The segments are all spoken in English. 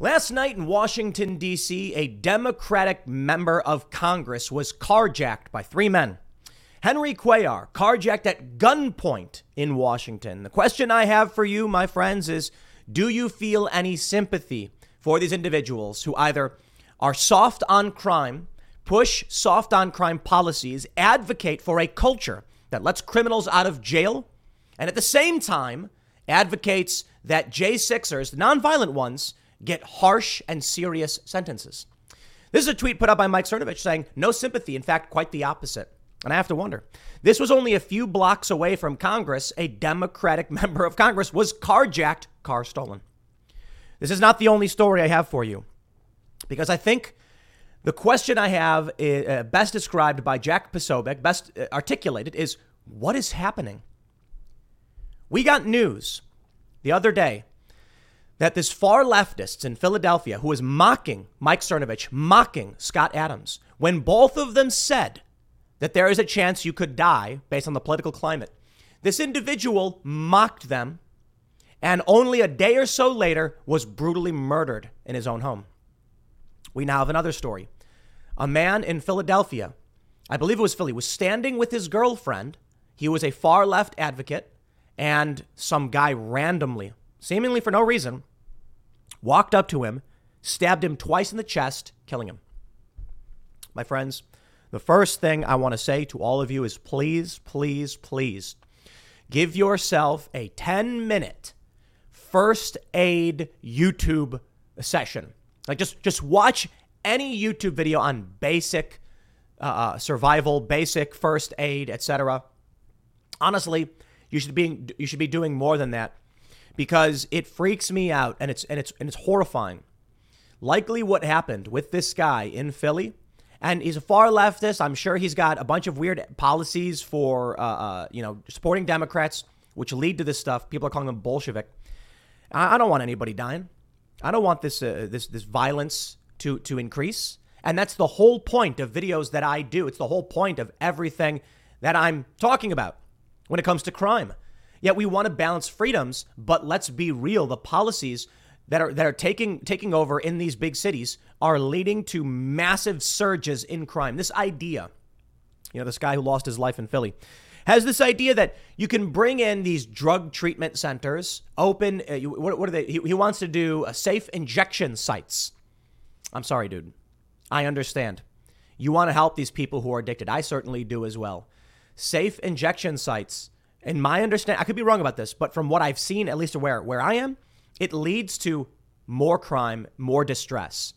Last night in Washington, D.C., a Democratic member of Congress was carjacked by three men. Henry Cuellar, carjacked at gunpoint in Washington. The question I have for you, my friends, is do you feel any sympathy for these individuals who either are soft on crime, push soft on crime policies, advocate for a culture that lets criminals out of jail, and at the same time advocates that J6ers, the nonviolent ones, get harsh and serious sentences. This is a tweet put up by Mike Cernovich saying, no sympathy, in fact, quite the opposite. And I have to wonder. This was only a few blocks away from Congress. A Democratic member of Congress was carjacked, car stolen. This is not the only story I have for you, because I think the question I have, is, uh, best described by Jack Posobiec, best uh, articulated, is what is happening? We got news the other day that this far leftist in Philadelphia who was mocking Mike Cernovich, mocking Scott Adams, when both of them said that there is a chance you could die based on the political climate, this individual mocked them and only a day or so later was brutally murdered in his own home. We now have another story. A man in Philadelphia, I believe it was Philly, was standing with his girlfriend. He was a far left advocate, and some guy randomly seemingly for no reason, walked up to him, stabbed him twice in the chest, killing him. My friends, the first thing I want to say to all of you is please, please, please give yourself a 10 minute first aid YouTube session. Like just just watch any YouTube video on basic uh, uh survival, basic first aid, etc. Honestly, you should be you should be doing more than that because it freaks me out and it's and it's and it's horrifying. Likely what happened with this guy in Philly, and he's a far leftist. I'm sure he's got a bunch of weird policies for uh, uh, you know supporting Democrats, which lead to this stuff. People are calling him Bolshevik. I, I don't want anybody dying. I don't want this uh, this this violence to to increase. And that's the whole point of videos that I do. It's the whole point of everything that I'm talking about when it comes to crime. Yet we want to balance freedoms, but let's be real. The policies that are that are taking taking over in these big cities are leading to massive surges in crime. This idea, you know, this guy who lost his life in Philly, has this idea that you can bring in these drug treatment centers, open. Uh, what, what, are they? He, he wants to do a safe injection sites. I'm sorry, dude. I understand. You want to help these people who are addicted. I certainly do as well. Safe injection sites in my understanding, I could be wrong about this, but from what I've seen, at least where where I am, it leads to more crime, more distress.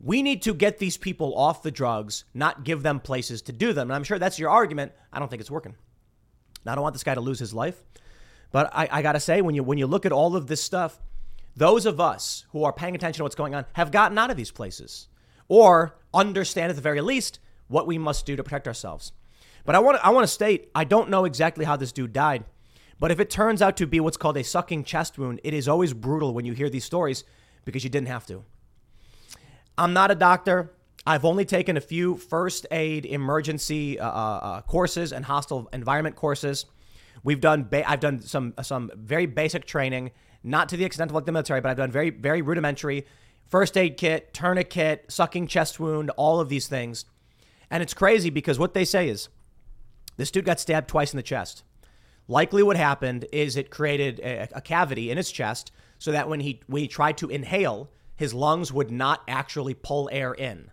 We need to get these people off the drugs, not give them places to do them. And I'm sure that's your argument. I don't think it's working. I don't want this guy to lose his life, but I, I gotta say, when you when you look at all of this stuff, those of us who are paying attention to what's going on have gotten out of these places, or understand at the very least what we must do to protect ourselves. But I want I want to state I don't know exactly how this dude died. But if it turns out to be what's called a sucking chest wound, it is always brutal when you hear these stories because you didn't have to. I'm not a doctor. I've only taken a few first aid emergency uh, uh, uh courses and hostile environment courses. We've done ba- I've done some some very basic training, not to the extent of like the military, but I've done very very rudimentary first aid kit, tourniquet, sucking chest wound, all of these things. And it's crazy because what they say is this dude got stabbed twice in the chest. Likely what happened is it created a, a cavity in his chest. so that when he when he tried to inhale, his lungs would not actually pull air in.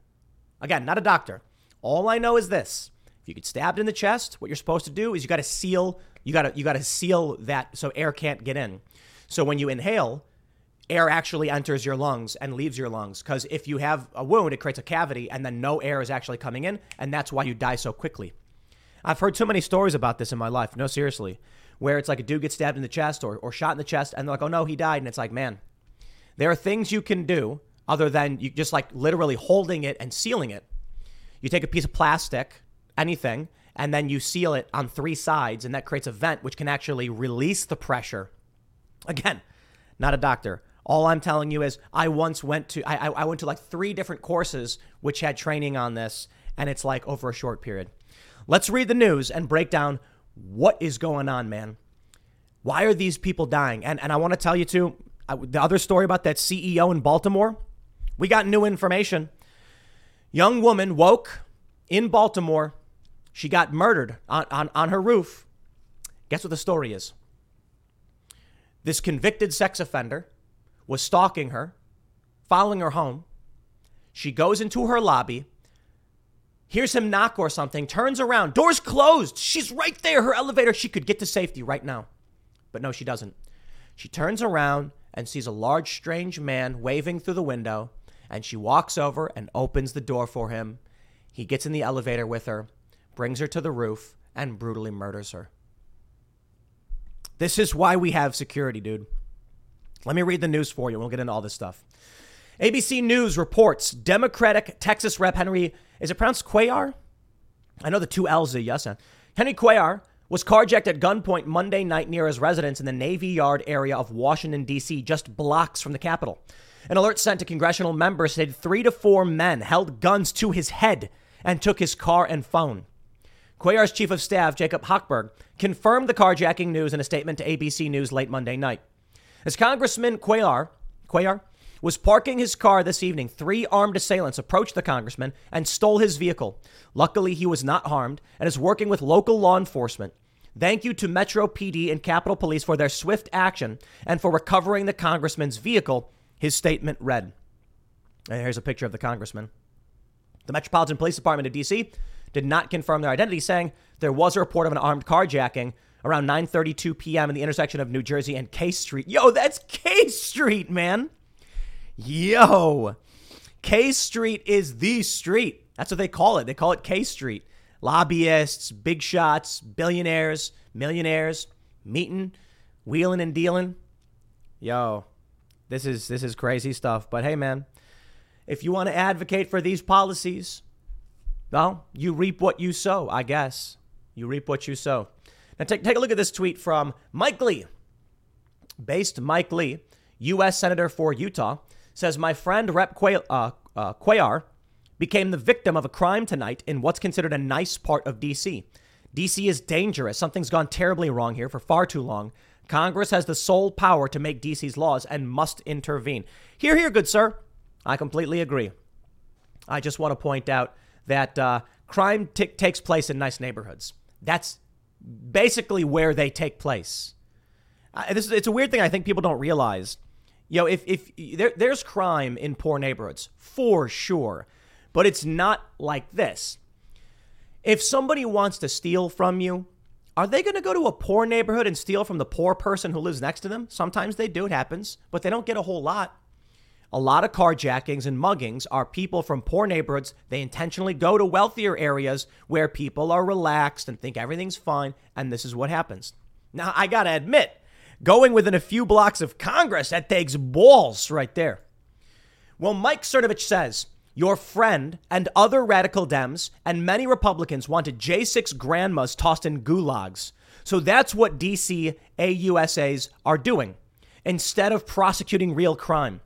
Again, not a doctor. All I know is this. If you get stabbed in the chest, what you're supposed to do is you got to seal you got to you got to seal that so air can't get in. So when you inhale, air actually enters your lungs and leaves your lungs cuz if you have a wound, it creates a cavity and then no air is actually coming in and that's why you die so quickly. I've heard too many stories about this in my life. No, seriously. Where it's like a dude gets stabbed in the chest or, or shot in the chest and they're like, oh no, he died. And it's like, man, there are things you can do other than you just like literally holding it and sealing it. You take a piece of plastic, anything, and then you seal it on three sides, and that creates a vent which can actually release the pressure. Again, not a doctor. All I'm telling you is I once went to I, I went to like three different courses which had training on this, and it's like over a short period. Let's read the news and break down what is going on, man. Why are these people dying? And and I want to tell you too, the other story about that CEO in Baltimore. We got new information. Young woman woke in Baltimore. She got murdered on, on, on her roof. Guess what the story is? This convicted sex offender was stalking her, following her home. She goes into her lobby, hears him knock or something, turns around, door's closed. She's right there, her elevator. She could get to safety right now. But no, she doesn't. She turns around and sees a large, strange man waving through the window, and she walks over and opens the door for him. He gets in the elevator with her, brings her to the roof, and brutally murders her. This is why we have security, dude. Let me read the news for you. We'll get into all this stuff. ABC News reports Democratic Texas Rep Henry, is it pronounced Cuellar? I know the two L's are yes. Henry Cuellar was carjacked at gunpoint Monday night near his residence in the Navy Yard area of Washington, D.C., just blocks from the Capitol. An alert sent to congressional members said three to four men held guns to his head and took his car and phone. Cuellar's chief of staff, Jacob Hochberg, confirmed the carjacking news in a statement to ABC News late Monday night. As Congressman Cuellar, Cuellar was parking his car this evening, three armed assailants approached the congressman and stole his vehicle. Luckily, he was not harmed and is working with local law enforcement. Thank you to Metro PD and Capitol Police for their swift action and for recovering the congressman's vehicle, his statement read. And here's a picture of the congressman. The Metropolitan Police Department of D.C. did not confirm their identity, saying there was a report of an armed carjacking around 9:32 p.m. in the intersection of New Jersey and K Street. Yo, that's K Street, man. Yo, K Street is the street. That's what they call it. They call it K Street. Lobbyists, big shots, billionaires, millionaires meeting, wheeling and dealing. Yo, this is this is crazy stuff. But hey, man, if you want to advocate for these policies, well, you reap what you sow, I guess. You reap what you sow. Now, take, take a look at this tweet from Mike Lee. Based Mike Lee, U.S. Senator for Utah, says, My friend Rep Cuellar, uh, uh, became the victim of a crime tonight in what's considered a nice part of D.C. D.C. is dangerous. Something's gone terribly wrong here for far too long. Congress has the sole power to make D.C.'s laws and must intervene. Here, here, good sir. I completely agree. I just want to point out that uh, crime t- takes place in nice neighborhoods. That's basically where they take place. Uh, this, it's a weird thing I think people don't realize. You know, if, if there, there's crime in poor neighborhoods, for sure, but it's not like this. If somebody wants to steal from you, are they going to go to a poor neighborhood and steal from the poor person who lives next to them? Sometimes they do, it happens, but they don't get a whole lot. A lot of carjackings and muggings are people from poor neighborhoods. They intentionally go to wealthier areas where people are relaxed and think everything's fine, and this is what happens. Now, I got to admit, going within a few blocks of Congress, that takes balls right there. Well, Mike Cernovich says your friend and other radical Dems and many Republicans wanted J6 grandmas tossed in gulags. So that's what DC AUSAs are doing instead of prosecuting real crime.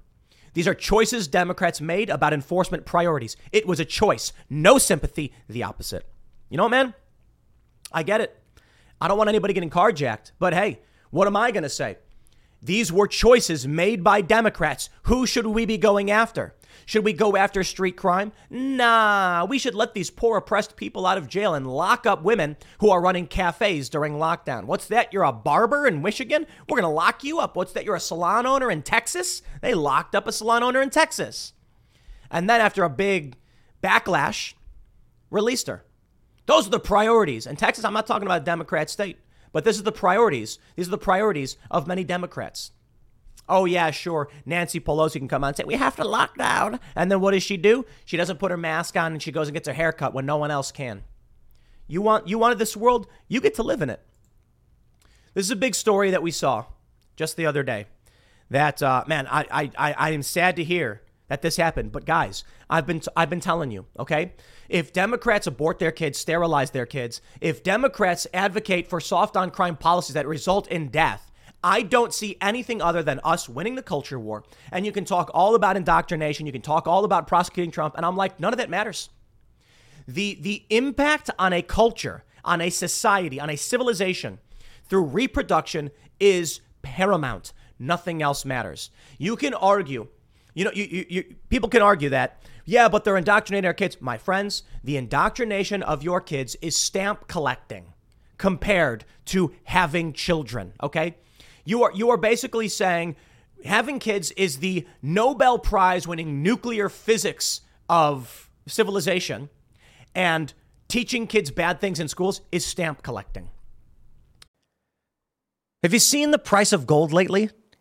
These are choices Democrats made about enforcement priorities. It was a choice, no sympathy, the opposite. You know man? I get it. I don't want anybody getting carjacked, but hey, what am I going to say? These were choices made by Democrats. Who should we be going after? Should we go after street crime? Nah, we should let these poor oppressed people out of jail and lock up women who are running cafes during lockdown. What's that? You're a barber in Michigan? We're going to lock you up. What's that? You're a salon owner in Texas? They locked up a salon owner in Texas. And then after a big backlash, released her. Those are the priorities. And Texas, I'm not talking about a Democrat state, but this is the priorities. These are the priorities of many Democrats. Oh, yeah, sure. Nancy Pelosi can come out and say, we have to lock down. And then what does she do? She doesn't put her mask on and she goes and gets her haircut when no one else can. You want you wanted this world, you get to live in it. This is a big story that we saw just the other day. That uh, man, I, I I I am sad to hear that this happened. But guys, I've been I've been telling you, okay? If Democrats abort their kids, sterilize their kids, if Democrats advocate for soft on crime policies that result in death, I don't see anything other than us winning the culture war. And you can talk all about indoctrination, you can talk all about prosecuting Trump, and I'm like, none of that matters. The the impact on a culture, on a society, on a civilization through reproduction is paramount. Nothing else matters. You can argue, you know, you, you, you people can argue that, yeah, but they're indoctrinating our kids. My friends, the indoctrination of your kids is stamp collecting compared to having children, okay? You are you are basically saying having kids is the Nobel Prize winning nuclear physics of civilization and teaching kids bad things in schools is stamp collecting. Have you seen the price of gold lately?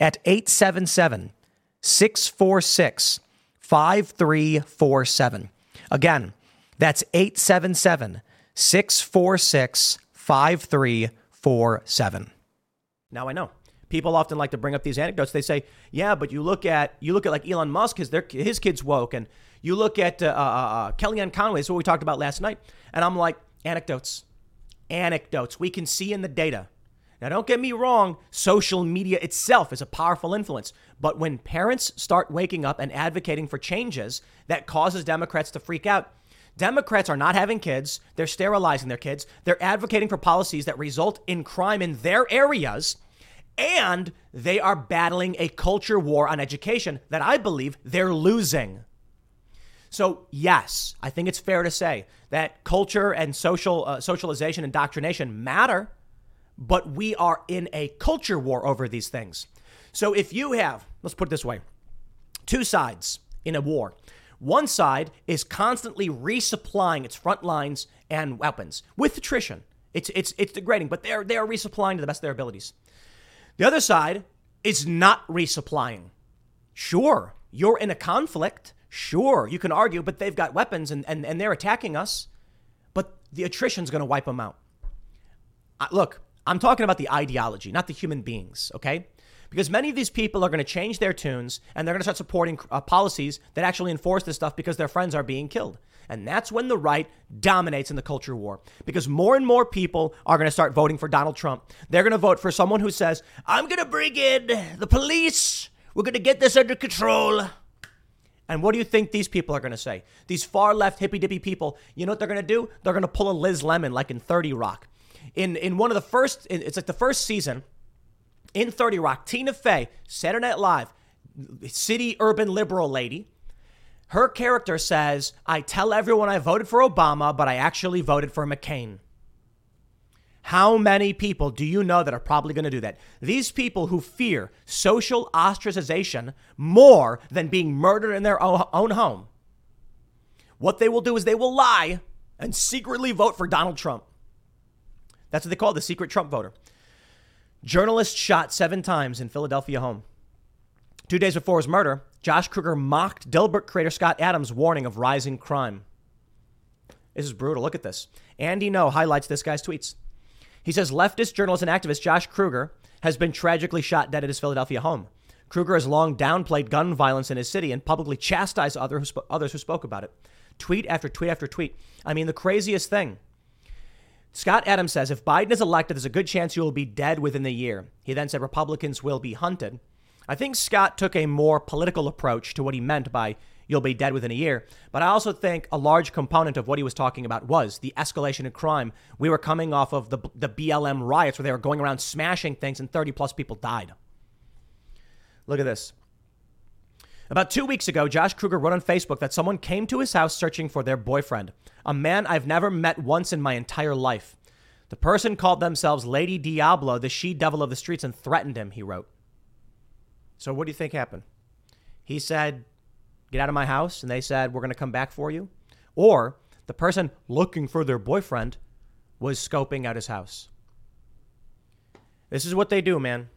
at 877 646 5347. Again, that's 877 646 5347. Now I know people often like to bring up these anecdotes. They say, "Yeah, but you look at you look at like Elon Musk, his his kids woke, and you look at uh, uh, uh, Kellyanne Conway. That's what we talked about last night." And I'm like, anecdotes, anecdotes. We can see in the data. Now, don't get me wrong. Social media itself is a powerful influence, but when parents start waking up and advocating for changes that causes Democrats to freak out. Democrats are not having kids. They're sterilizing their kids. They're advocating for policies that result in crime in their areas and they are battling a culture war on education that I believe they're losing. So, yes, I think it's fair to say that culture and social uh, socialization, indoctrination matter, but we are in a culture war over these things. So, if you have, let's put it this way, two sides in a war. One side is constantly resupplying its front lines and weapons with attrition. It's, it's, it's degrading, but they're, they're resupplying to the best of their abilities. The other side is not resupplying. Sure, you're in a conflict. Sure, you can argue, but they've got weapons and, and, and they're attacking us. But the attrition's going to wipe them out. Look, I'm talking about the ideology, not the human beings, okay? Because many of these people are going to change their tunes and they're going to start supporting uh, policies that actually enforce this stuff because their friends are being killed. And that's when the right dominates in the culture war because more and more people are going to start voting for Donald Trump. They're going to vote for someone who says, I'm going to bring in the police. We're going to get this under control. And what do you think these people are going to say? These far left hippy dippy people, you know what they're going to do? They're going to pull a Liz Lemon like in 30 Rock. In, in one of the first, it's like the first season in 30 Rock, Tina Fey, Saturday Night Live, city urban liberal lady, her character says, I tell everyone I voted for Obama, but I actually voted for McCain. How many people do you know that are probably going to do that? These people who fear social ostracization more than being murdered in their own home. What they will do is they will lie and secretly vote for Donald Trump. That's what they call the secret Trump voter. Journalist shot seven times in Philadelphia home. Two days before his murder, Josh Kruger mocked Dilbert creator Scott Adams' warning of rising crime. This is brutal. Look at this. Andy Ngo highlights this guy's tweets. He says leftist journalist and activist Josh Kruger has been tragically shot dead at his Philadelphia home. Kruger has long downplayed gun violence in his city and publicly chastised others who spoke about it. Tweet after tweet after tweet. I mean, the craziest thing. Scott Adams says if Biden is elected, there's a good chance you will be dead within the year. He then said Republicans will be hunted. I think Scott took a more political approach to what he meant by you'll be dead within a year. But I also think a large component of what he was talking about was the escalation of crime. We were coming off of the, the BLM riots where they were going around smashing things and 30 plus people died. Look at this. About two weeks ago, Josh Kruger wrote on Facebook that someone came to his house searching for their boyfriend, a man I've never met once in my entire life. The person called themselves Lady Diablo, the she devil of the streets, and threatened him, he wrote. So, what do you think happened? He said, Get out of my house. And they said, We're going to come back for you. Or the person looking for their boyfriend was scoping out his house. This is what they do, man.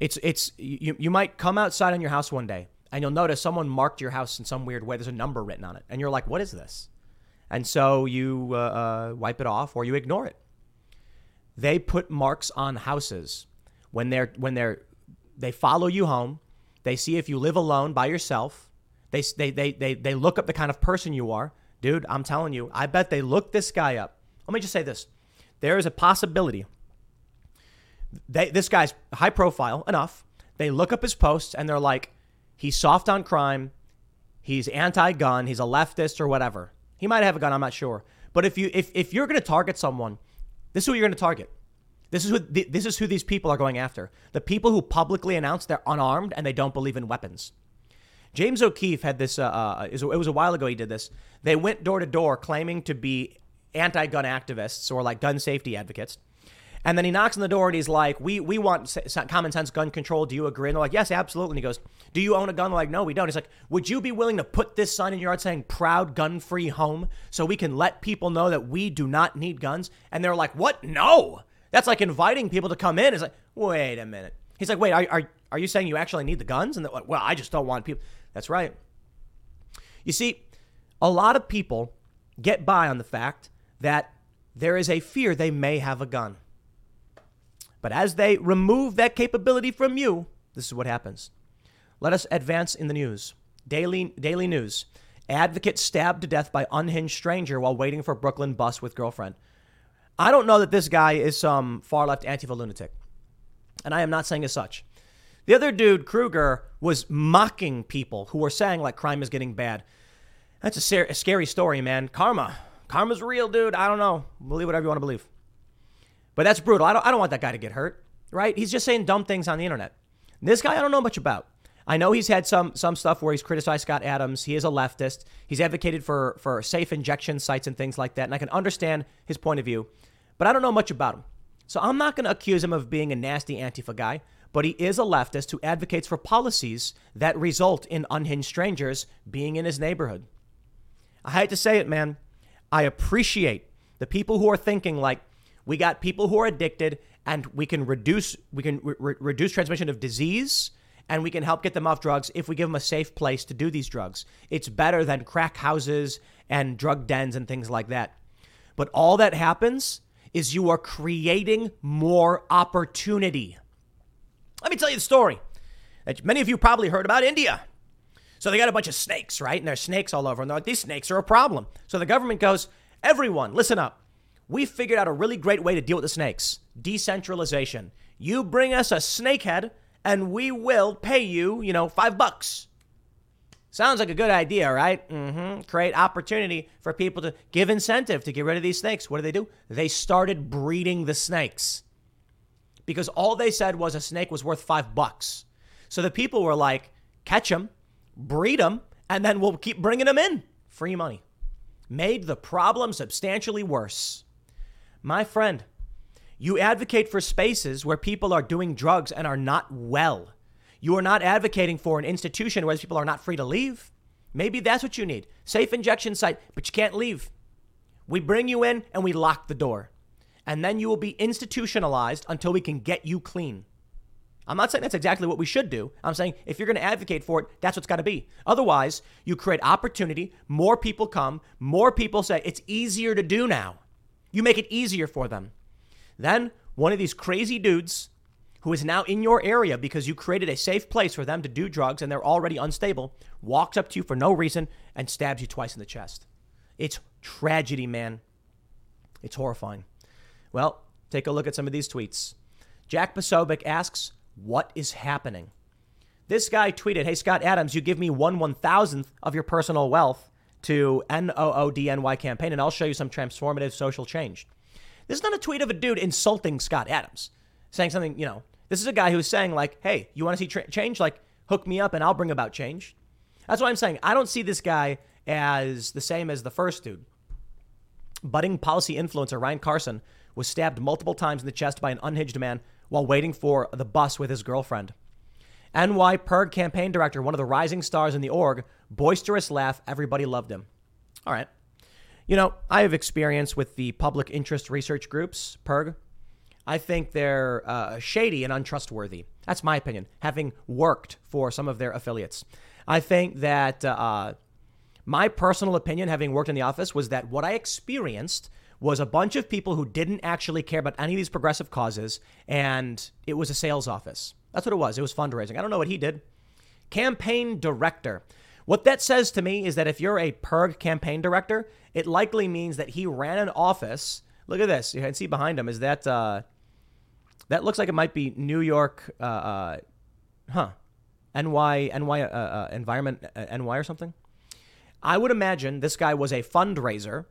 It's, it's, you, you might come outside on your house one day and you'll notice someone marked your house in some weird way. There's a number written on it. And you're like, what is this? And so you uh, uh, wipe it off or you ignore it. They put marks on houses when they're, when they're, they follow you home they see if you live alone by yourself. They, they, they, they, they look up the kind of person you are. Dude, I'm telling you, I bet they look this guy up. Let me just say this there is a possibility. They, this guy's high profile enough. They look up his posts and they're like, he's soft on crime. He's anti-gun. He's a leftist or whatever. He might have a gun. I'm not sure. But if you if, if you're going to target someone, this is who you're going to target. This is who this is who these people are going after. The people who publicly announce they're unarmed and they don't believe in weapons. James O'Keefe had this. Uh, uh, it was a while ago. He did this. They went door to door claiming to be anti-gun activists or like gun safety advocates. And then he knocks on the door and he's like, "We we want common sense gun control. Do you agree?" And they're like, "Yes, absolutely." And he goes, "Do you own a gun?" They're like, "No, we don't." He's like, "Would you be willing to put this sign in your yard saying proud gun-free home so we can let people know that we do not need guns?" And they're like, "What? No." That's like inviting people to come in. It's like, wait a minute. He's like, wait, are, are, are you saying you actually need the guns? And they're like, well, I just don't want people. That's right. You see, a lot of people get by on the fact that there is a fear they may have a gun. But as they remove that capability from you, this is what happens. Let us advance in the news. Daily, daily news. Advocate stabbed to death by unhinged stranger while waiting for Brooklyn bus with girlfriend. I don't know that this guy is some far left Antifa lunatic. And I am not saying as such. The other dude, Kruger, was mocking people who were saying like crime is getting bad. That's a, ser- a scary story, man. Karma. Karma's real, dude. I don't know. Believe whatever you want to believe. But that's brutal. I don't, I don't want that guy to get hurt, right? He's just saying dumb things on the internet. This guy, I don't know much about. I know he's had some some stuff where he's criticized Scott Adams. He is a leftist. He's advocated for for safe injection sites and things like that, and I can understand his point of view, but I don't know much about him. So I'm not going to accuse him of being a nasty Antifa guy, but he is a leftist who advocates for policies that result in unhinged strangers being in his neighborhood. I hate to say it, man. I appreciate the people who are thinking like we got people who are addicted and we can reduce we can re- reduce transmission of disease and we can help get them off drugs if we give them a safe place to do these drugs. It's better than crack houses and drug dens and things like that. But all that happens is you are creating more opportunity. Let me tell you the story that many of you probably heard about India. So they got a bunch of snakes, right? And there's snakes all over. And they're like, these snakes are a problem. So the government goes, everyone, listen up. We figured out a really great way to deal with the snakes decentralization. You bring us a snakehead and we will pay you, you know, five bucks. Sounds like a good idea, right? Mm-hmm. Create opportunity for people to give incentive to get rid of these snakes. What do they do? They started breeding the snakes because all they said was a snake was worth five bucks. So the people were like, catch them, breed them, and then we'll keep bringing them in. Free money. Made the problem substantially worse. My friend, you advocate for spaces where people are doing drugs and are not well. You are not advocating for an institution where people are not free to leave. Maybe that's what you need. Safe injection site, but you can't leave. We bring you in and we lock the door. And then you will be institutionalized until we can get you clean. I'm not saying that's exactly what we should do. I'm saying if you're going to advocate for it, that's what's got to be. Otherwise, you create opportunity, more people come, more people say it's easier to do now. You make it easier for them. Then one of these crazy dudes who is now in your area because you created a safe place for them to do drugs and they're already unstable walks up to you for no reason and stabs you twice in the chest. It's tragedy, man. It's horrifying. Well, take a look at some of these tweets. Jack Posobiec asks, What is happening? This guy tweeted, Hey, Scott Adams, you give me one one thousandth of your personal wealth to NOODNY campaign, and I'll show you some transformative social change. This is not a tweet of a dude insulting Scott Adams, saying something, you know, this is a guy who's saying, like, hey, you want to see tra- change? Like, hook me up and I'll bring about change. That's what I'm saying. I don't see this guy as the same as the first dude. Budding policy influencer Ryan Carson was stabbed multiple times in the chest by an unhinged man while waiting for the bus with his girlfriend. NYPIRG campaign director, one of the rising stars in the org, boisterous laugh, everybody loved him. All right. You know, I have experience with the public interest research groups, PIRG. I think they're uh, shady and untrustworthy. That's my opinion, having worked for some of their affiliates. I think that uh, my personal opinion, having worked in the office, was that what I experienced was a bunch of people who didn't actually care about any of these progressive causes, and it was a sales office. That's what it was. It was fundraising. I don't know what he did. Campaign director. What that says to me is that if you're a PIRG campaign director, it likely means that he ran an office. Look at this. You can see behind him. Is that uh, that looks like it might be New York, uh, uh, huh? NY, NY, uh, uh, Environment, uh, NY or something. I would imagine this guy was a fundraiser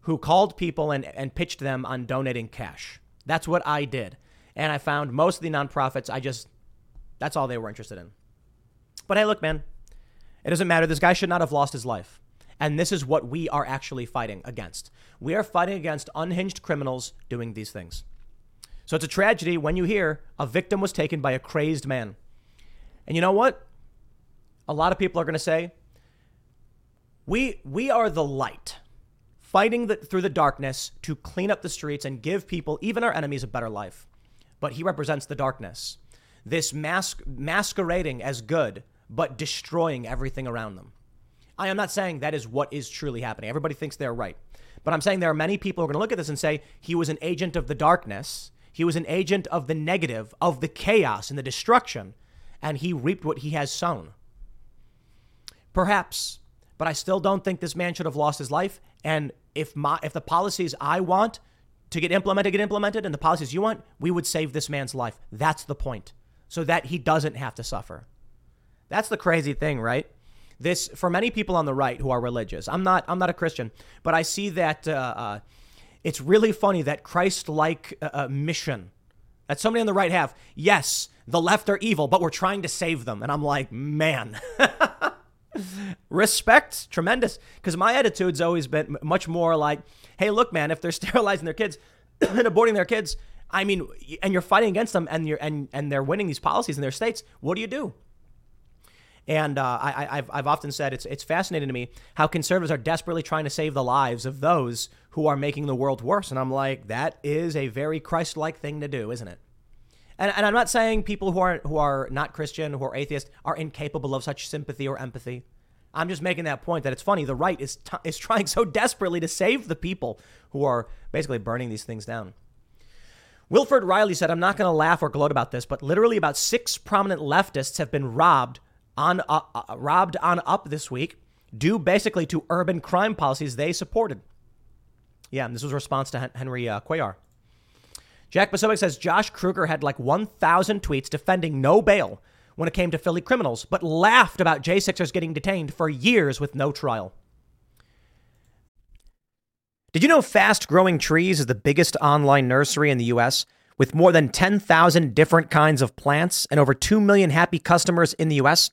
who called people and, and pitched them on donating cash. That's what I did. And I found most of the nonprofits, I just, that's all they were interested in. But hey, look, man, it doesn't matter. This guy should not have lost his life. And this is what we are actually fighting against. We are fighting against unhinged criminals doing these things. So it's a tragedy when you hear a victim was taken by a crazed man. And you know what? A lot of people are going to say, we, we are the light, fighting the, through the darkness to clean up the streets and give people, even our enemies, a better life. But he represents the darkness, this mask, masquerading as good, but destroying everything around them. I am not saying that is what is truly happening. Everybody thinks they're right. But I'm saying there are many people who are going to look at this and say he was an agent of the darkness he was an agent of the negative, of the chaos and the destruction, and he reaped what he has sown. Perhaps, but I still don't think this man should have lost his life. And if my if the policies I want to get implemented get implemented and the policies you want, we would save this man's life. That's the point. So that he doesn't have to suffer. That's the crazy thing, right? This for many people on the right who are religious. I'm not. I'm not a Christian, but I see that uh, uh, it's really funny that Christ like uh, uh, mission that somebody on the right have. Yes, the left are evil, but we're trying to save them. And I'm like, man. Respect, tremendous. Because my attitude's always been much more like, hey, look, man, if they're sterilizing their kids and aborting their kids, I mean, and you're fighting against them and you're and, and they're winning these policies in their states, what do you do? And uh, I, have I've often said it's, it's fascinating to me how conservatives are desperately trying to save the lives of those who are making the world worse. And I'm like, that is a very Christ like thing to do, isn't it? And, and I'm not saying people who are, who are not Christian, who are atheist, are incapable of such sympathy or empathy. I'm just making that point that it's funny. The right is, t- is trying so desperately to save the people who are basically burning these things down. Wilfred Reilly said, I'm not going to laugh or gloat about this, but literally about six prominent leftists have been robbed on uh, uh, robbed on up this week, due basically to urban crime policies they supported. Yeah, and this was a response to Henry uh, Cuellar. Jack Posobiec says Josh Kruger had like 1,000 tweets defending no bail when it came to Philly criminals, but laughed about J6ers getting detained for years with no trial. Did you know Fast Growing Trees is the biggest online nursery in the U.S. with more than 10,000 different kinds of plants and over 2 million happy customers in the U.S.?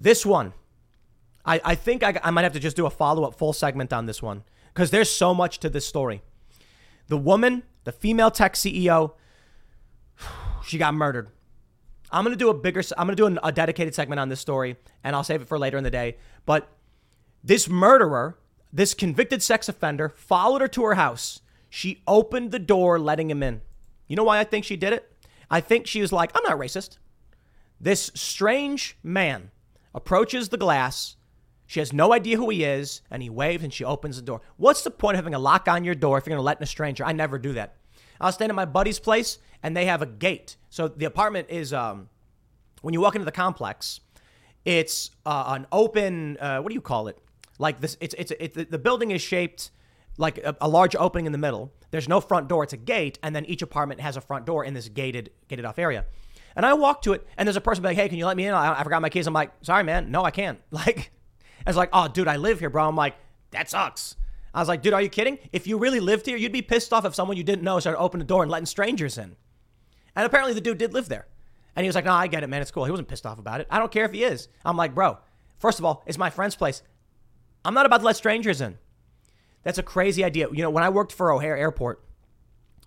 This one, I, I think I, I might have to just do a follow up full segment on this one because there's so much to this story. The woman, the female tech CEO, she got murdered. I'm gonna do a bigger. I'm gonna do a dedicated segment on this story, and I'll save it for later in the day. But this murderer, this convicted sex offender, followed her to her house. She opened the door, letting him in. You know why I think she did it? I think she was like, I'm not racist. This strange man approaches the glass. She has no idea who he is, and he waves and she opens the door. What's the point of having a lock on your door if you're going to let in a stranger? I never do that. I was staying at my buddy's place, and they have a gate. So the apartment is, um, when you walk into the complex, it's uh, an open, uh, what do you call it? Like this, it's, it's, it, the building is shaped like a, a, large opening in the middle. There's no front door, it's a gate, and then each apartment has a front door in this gated, gated off area. And I walk to it, and there's a person like, "Hey, can you let me in? I, I forgot my keys." I'm like, "Sorry, man, no, I can't." Like, I was like, "Oh, dude, I live here, bro." I'm like, "That sucks." I was like, "Dude, are you kidding? If you really lived here, you'd be pissed off if someone you didn't know started opening the door and letting strangers in." And apparently, the dude did live there, and he was like, "No, I get it, man. It's cool." He wasn't pissed off about it. I don't care if he is. I'm like, "Bro, first of all, it's my friend's place. I'm not about to let strangers in." That's a crazy idea. You know, when I worked for O'Hare Airport,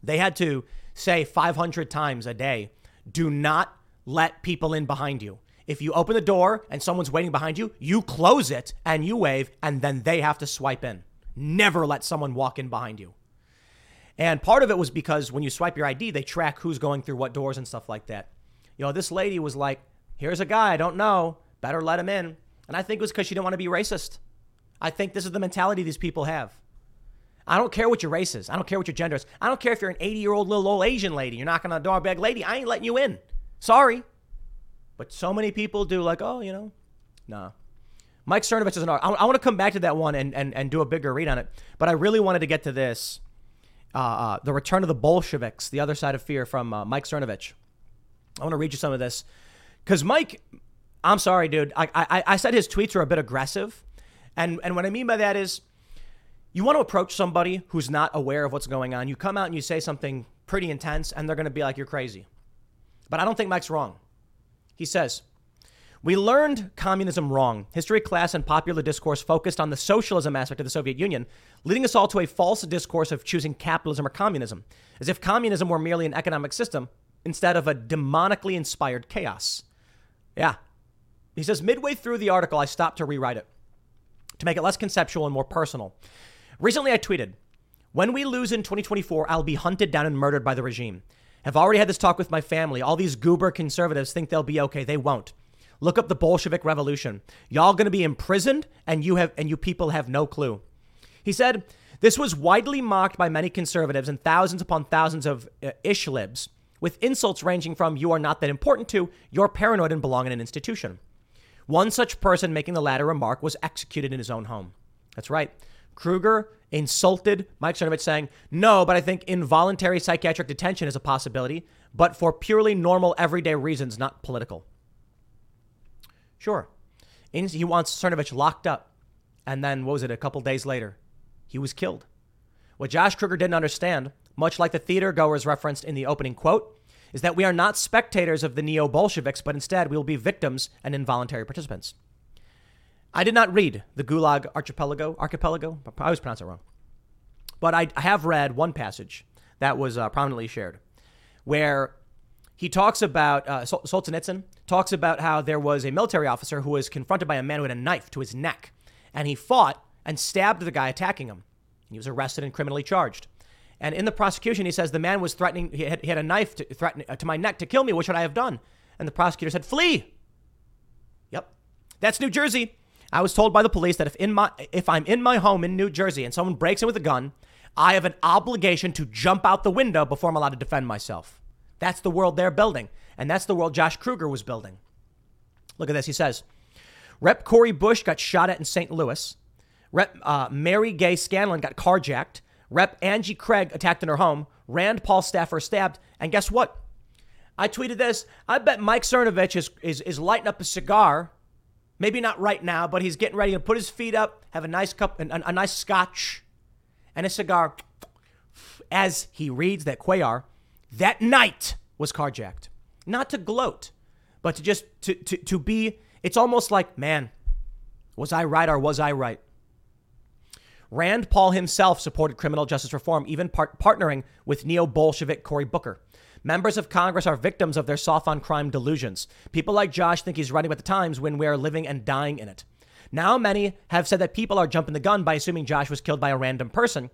they had to say 500 times a day, "Do not let people in behind you. If you open the door and someone's waiting behind you, you close it and you wave, and then they have to swipe in. Never let someone walk in behind you. And part of it was because when you swipe your ID, they track who's going through what doors and stuff like that. You know, this lady was like, here's a guy I don't know, better let him in. And I think it was because she didn't want to be racist. I think this is the mentality these people have. I don't care what your race is. I don't care what your gender is. I don't care if you're an 80 year old little old Asian lady. You're knocking on the door, bag lady. I ain't letting you in. Sorry. But so many people do, like, oh, you know, nah. Mike Cernovich is an. I, I want to come back to that one and, and, and do a bigger read on it. But I really wanted to get to this uh, uh, The Return of the Bolsheviks, The Other Side of Fear from uh, Mike Cernovich. I want to read you some of this. Because Mike, I'm sorry, dude. I, I, I said his tweets are a bit aggressive. And, and what I mean by that is you want to approach somebody who's not aware of what's going on. You come out and you say something pretty intense, and they're going to be like, you're crazy. But I don't think Mike's wrong. He says, we learned communism wrong. History class and popular discourse focused on the socialism aspect of the Soviet Union, leading us all to a false discourse of choosing capitalism or communism, as if communism were merely an economic system instead of a demonically inspired chaos. Yeah. He says, midway through the article, I stopped to rewrite it to make it less conceptual and more personal. Recently, I tweeted, When we lose in 2024, I'll be hunted down and murdered by the regime. Have already had this talk with my family. All these goober conservatives think they'll be okay. They won't. Look up the Bolshevik Revolution. Y'all to be imprisoned and you have and you people have no clue. He said, this was widely mocked by many conservatives and thousands upon thousands of uh, ishlibs, with insults ranging from you are not that important to you're paranoid and belong in an institution. One such person making the latter remark was executed in his own home. That's right. Kruger insulted Mike Cernovich, saying, No, but I think involuntary psychiatric detention is a possibility, but for purely normal, everyday reasons, not political. Sure. He wants Cernovich locked up. And then, what was it, a couple days later? He was killed. What Josh Kruger didn't understand, much like the theater goers referenced in the opening quote, is that we are not spectators of the neo Bolsheviks, but instead we will be victims and involuntary participants. I did not read the Gulag Archipelago. Archipelago. I always pronounce it wrong. But I, have read one passage that was uh, prominently shared, where he talks about uh, Solzhenitsyn talks about how there was a military officer who was confronted by a man who had a knife to his neck, and he fought and stabbed the guy attacking him. He was arrested and criminally charged. And in the prosecution, he says the man was threatening, he had, he had a knife to threaten uh, to my neck to kill me. What should I have done? And the prosecutor said, flee. Yep. That's New Jersey. I was told by the police that if in my if I'm in my home in New Jersey and someone breaks in with a gun, I have an obligation to jump out the window before I'm allowed to defend myself. That's the world they're building, and that's the world Josh Kruger was building. Look at this. He says, Rep. Cori Bush got shot at in St. Louis. Rep. Uh, Mary Gay Scanlon got carjacked. Rep. Angie Craig attacked in her home. Rand Paul staffer stabbed. And guess what? I tweeted this. I bet Mike Cernovich is, is, is lighting up a cigar. Maybe not right now, but he's getting ready to put his feet up, have a nice cup, a, a nice scotch, and a cigar as he reads that Cuellar that night was carjacked. Not to gloat, but to just to, to, to be, it's almost like, man, was I right or was I right? Rand Paul himself supported criminal justice reform, even part- partnering with neo Bolshevik Cory Booker. Members of Congress are victims of their soft on crime delusions. People like Josh think he's running with the times when we are living and dying in it. Now, many have said that people are jumping the gun by assuming Josh was killed by a random person,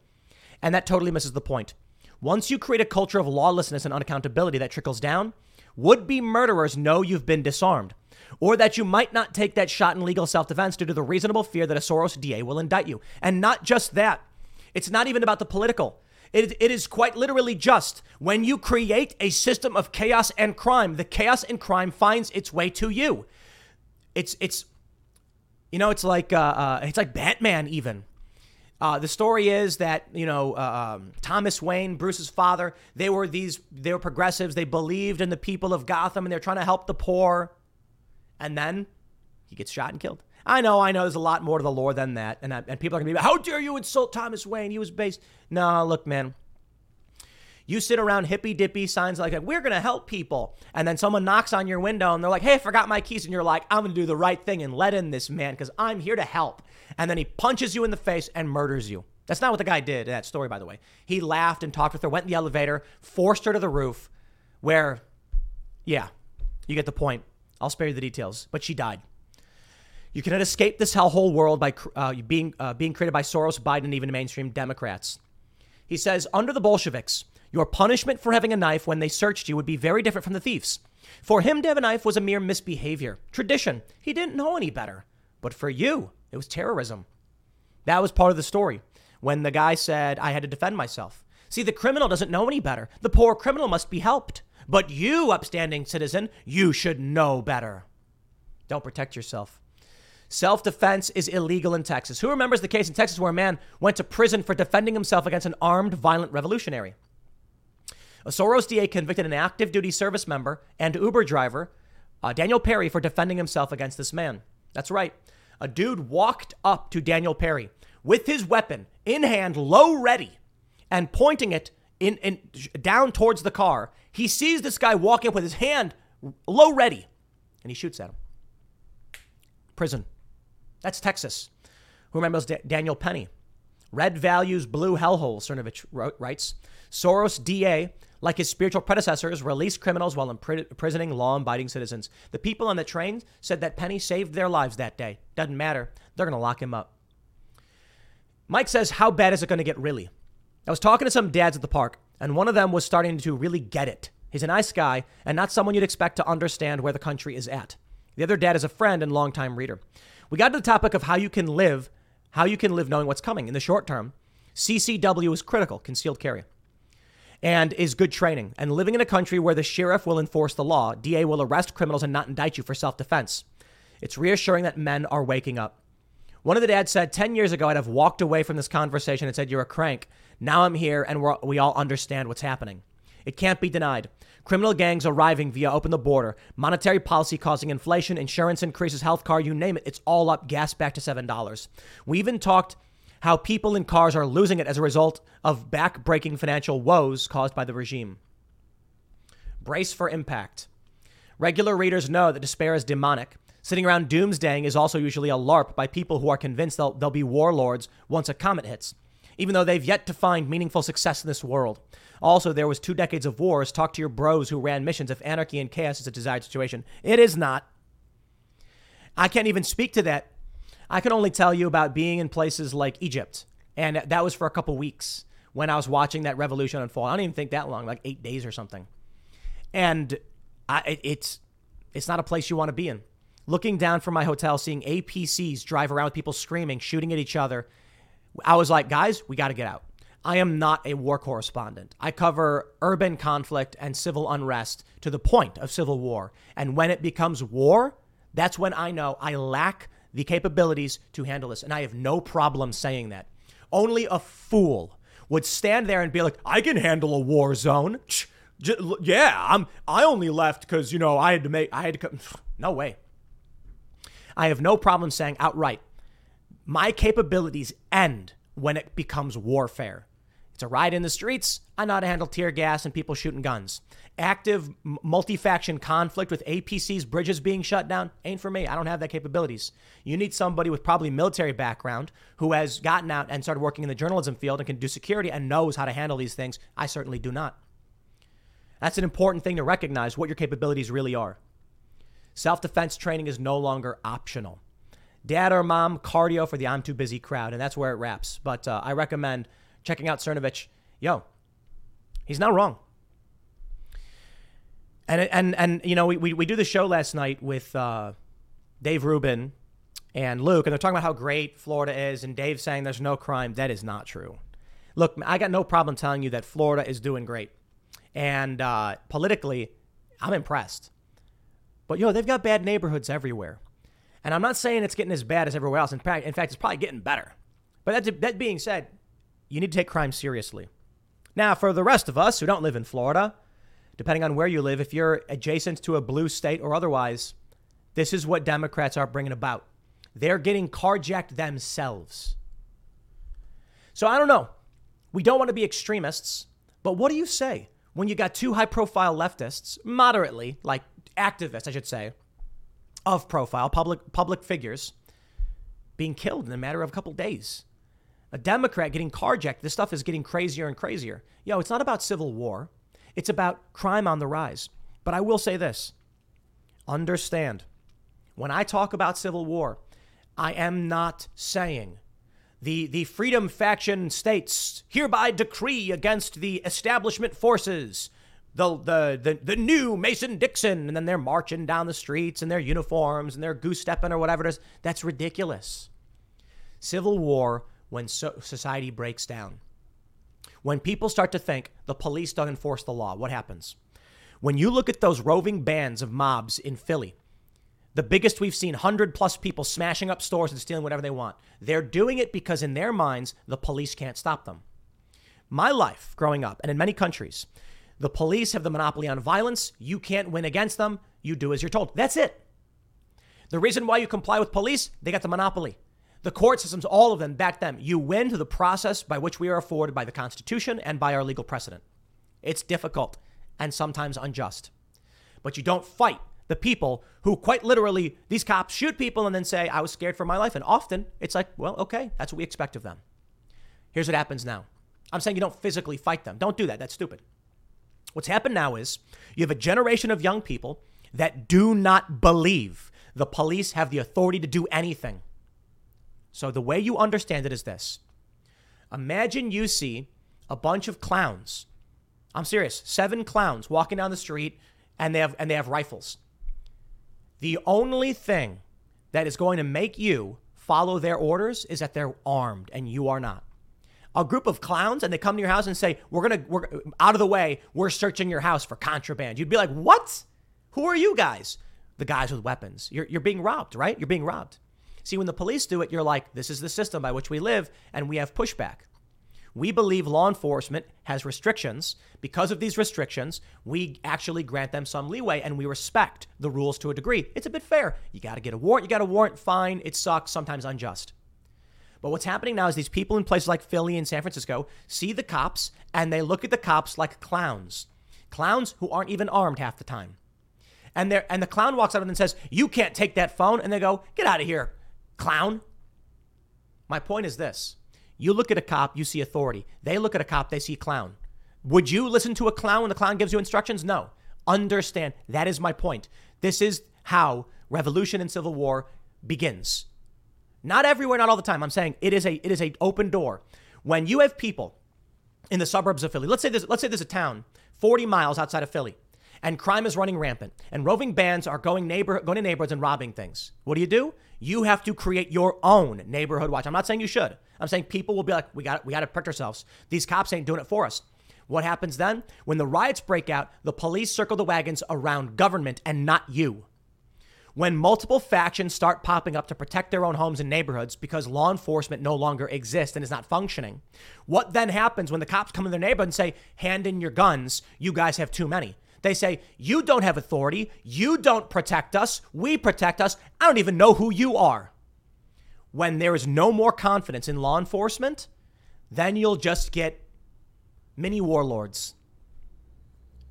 and that totally misses the point. Once you create a culture of lawlessness and unaccountability that trickles down, would be murderers know you've been disarmed, or that you might not take that shot in legal self defense due to the reasonable fear that a Soros DA will indict you. And not just that, it's not even about the political. It, it is quite literally just when you create a system of chaos and crime, the chaos and crime finds its way to you. It's, it's, you know, it's like, uh, uh, it's like Batman even. Uh, the story is that you know uh, um, Thomas Wayne, Bruce's father, they were these they were progressives. They believed in the people of Gotham, and they're trying to help the poor. And then he gets shot and killed. I know, I know. There's a lot more to the lore than that, and and people are gonna be, like, how dare you insult Thomas Wayne? He was based. No, look, man. You sit around hippy dippy signs like, we're to help people. And then someone knocks on your window and they're like, hey, I forgot my keys. And you're like, I'm to do the right thing and let in this man because I'm here to help. And then he punches you in the face and murders you. That's not what the guy did in that story, by the way. He laughed and talked with her, went in the elevator, forced her to the roof, where, yeah, you get the point. I'll spare you the details, but she died. You cannot escape this hellhole world by uh, being, uh, being created by Soros, Biden, and even mainstream Democrats. He says, under the Bolsheviks, your punishment for having a knife when they searched you would be very different from the thieves. For him to have a knife was a mere misbehavior, tradition. He didn't know any better. But for you, it was terrorism. That was part of the story when the guy said, I had to defend myself. See, the criminal doesn't know any better. The poor criminal must be helped. But you, upstanding citizen, you should know better. Don't protect yourself. Self defense is illegal in Texas. Who remembers the case in Texas where a man went to prison for defending himself against an armed, violent revolutionary? A Soros DA convicted an active duty service member and Uber driver, uh, Daniel Perry, for defending himself against this man. That's right. A dude walked up to Daniel Perry with his weapon in hand, low ready, and pointing it in, in down towards the car. He sees this guy walking up with his hand low ready, and he shoots at him. Prison. That's Texas. Who remembers D- Daniel Penny? Red values, blue hellhole, Cernovich writes. Soros DA like his spiritual predecessors, released criminals while imprisoning law abiding citizens. The people on the train said that Penny saved their lives that day. Doesn't matter. They're going to lock him up. Mike says, How bad is it going to get really? I was talking to some dads at the park, and one of them was starting to really get it. He's a nice guy and not someone you'd expect to understand where the country is at. The other dad is a friend and longtime reader. We got to the topic of how you can live, how you can live knowing what's coming. In the short term, CCW is critical, concealed carry and is good training. And living in a country where the sheriff will enforce the law, DA will arrest criminals and not indict you for self defense. It's reassuring that men are waking up. One of the dads said, 10 years ago, I'd have walked away from this conversation and said, You're a crank. Now I'm here and we all understand what's happening. It can't be denied. Criminal gangs arriving via open the border, monetary policy causing inflation, insurance increases, health car, you name it, it's all up, gas back to $7. We even talked how people in cars are losing it as a result of back-breaking financial woes caused by the regime. Brace for impact. Regular readers know that despair is demonic. Sitting around doomsdaying is also usually a LARP by people who are convinced they'll, they'll be warlords once a comet hits, even though they've yet to find meaningful success in this world. Also, there was two decades of wars. Talk to your bros who ran missions if anarchy and chaos is a desired situation. It is not. I can't even speak to that I can only tell you about being in places like Egypt, and that was for a couple weeks when I was watching that revolution unfold. I don't even think that long, like eight days or something. And I, it, it's it's not a place you want to be in. Looking down from my hotel, seeing APCs drive around with people screaming, shooting at each other, I was like, guys, we got to get out. I am not a war correspondent. I cover urban conflict and civil unrest to the point of civil war. And when it becomes war, that's when I know I lack the capabilities to handle this. And I have no problem saying that. Only a fool would stand there and be like, I can handle a war zone. Yeah, I'm I only left because, you know, I had to make I had to come. No way. I have no problem saying outright, my capabilities end when it becomes warfare. A ride in the streets. I know how to handle tear gas and people shooting guns. Active multi faction conflict with APC's bridges being shut down ain't for me. I don't have that capabilities. You need somebody with probably military background who has gotten out and started working in the journalism field and can do security and knows how to handle these things. I certainly do not. That's an important thing to recognize what your capabilities really are. Self defense training is no longer optional. Dad or mom, cardio for the I'm too busy crowd, and that's where it wraps. But uh, I recommend checking out Cernovich, yo, he's not wrong. And and and you know, we we, we do the show last night with uh, Dave Rubin and Luke, and they're talking about how great Florida is, and Dave saying there's no crime. That is not true. Look, I got no problem telling you that Florida is doing great, and uh, politically, I'm impressed. But yo, they've got bad neighborhoods everywhere, and I'm not saying it's getting as bad as everywhere else. In fact, in fact, it's probably getting better. But that, that being said, you need to take crime seriously. Now, for the rest of us who don't live in Florida, depending on where you live, if you're adjacent to a blue state or otherwise, this is what Democrats are bringing about. They're getting carjacked themselves. So I don't know. We don't want to be extremists, but what do you say when you got two high profile leftists, moderately, like activists, I should say, of profile, public public figures, being killed in a matter of a couple days? A Democrat getting carjacked. This stuff is getting crazier and crazier. Yo, it's not about civil war, it's about crime on the rise. But I will say this understand, when I talk about civil war, I am not saying the, the freedom faction states hereby decree against the establishment forces. The, the, the, the new Mason Dixon, and then they're marching down the streets in their uniforms and they're goose stepping or whatever it is. That's ridiculous. Civil war when so- society breaks down. When people start to think the police don't enforce the law, what happens? When you look at those roving bands of mobs in Philly, the biggest we've seen, 100 plus people smashing up stores and stealing whatever they want. They're doing it because in their minds, the police can't stop them. My life growing up, and in many countries, the police have the monopoly on violence. You can't win against them. You do as you're told. That's it. The reason why you comply with police, they got the monopoly. The court systems, all of them, back them. You win to the process by which we are afforded by the Constitution and by our legal precedent. It's difficult and sometimes unjust. But you don't fight the people who quite literally, these cops shoot people and then say, I was scared for my life. And often it's like, well, okay, that's what we expect of them. Here's what happens now. I'm saying you don't physically fight them. Don't do that. That's stupid. What's happened now is you have a generation of young people that do not believe the police have the authority to do anything. So the way you understand it is this Imagine you see a bunch of clowns. I'm serious, seven clowns walking down the street and they have and they have rifles. The only thing that is going to make you follow their orders is that they're armed and you are not. A group of clowns and they come to your house and say, "We're going to we're out of the way. We're searching your house for contraband." You'd be like, "What? Who are you guys?" The guys with weapons. You're you're being robbed, right? You're being robbed. See, when the police do it, you're like, this is the system by which we live, and we have pushback. We believe law enforcement has restrictions. Because of these restrictions, we actually grant them some leeway and we respect the rules to a degree. It's a bit fair. You got to get a warrant, you got a warrant, fine. It sucks, sometimes unjust. But what's happening now is these people in places like Philly and San Francisco see the cops and they look at the cops like clowns. Clowns who aren't even armed half the time. And, and the clown walks up and says, You can't take that phone. And they go, Get out of here clown. My point is this you look at a cop, you see authority. They look at a cop, they see clown. Would you listen to a clown when the clown gives you instructions? No. Understand. That is my point. This is how revolution and civil war begins. Not everywhere, not all the time. I'm saying it is a it is a open door. When you have people in the suburbs of Philly. Let's say there's let's say there's a town 40 miles outside of Philly, and crime is running rampant, and roving bands are going neighbor going to neighborhoods and robbing things. What do you do? You have to create your own neighborhood watch. I'm not saying you should. I'm saying people will be like, we got we got to protect ourselves. These cops ain't doing it for us. What happens then? When the riots break out, the police circle the wagons around government and not you when multiple factions start popping up to protect their own homes and neighborhoods because law enforcement no longer exists and is not functioning. What then happens when the cops come in their neighborhood and say, hand in your guns, you guys have too many? They say, you don't have authority, you don't protect us, we protect us, I don't even know who you are. When there is no more confidence in law enforcement, then you'll just get mini warlords.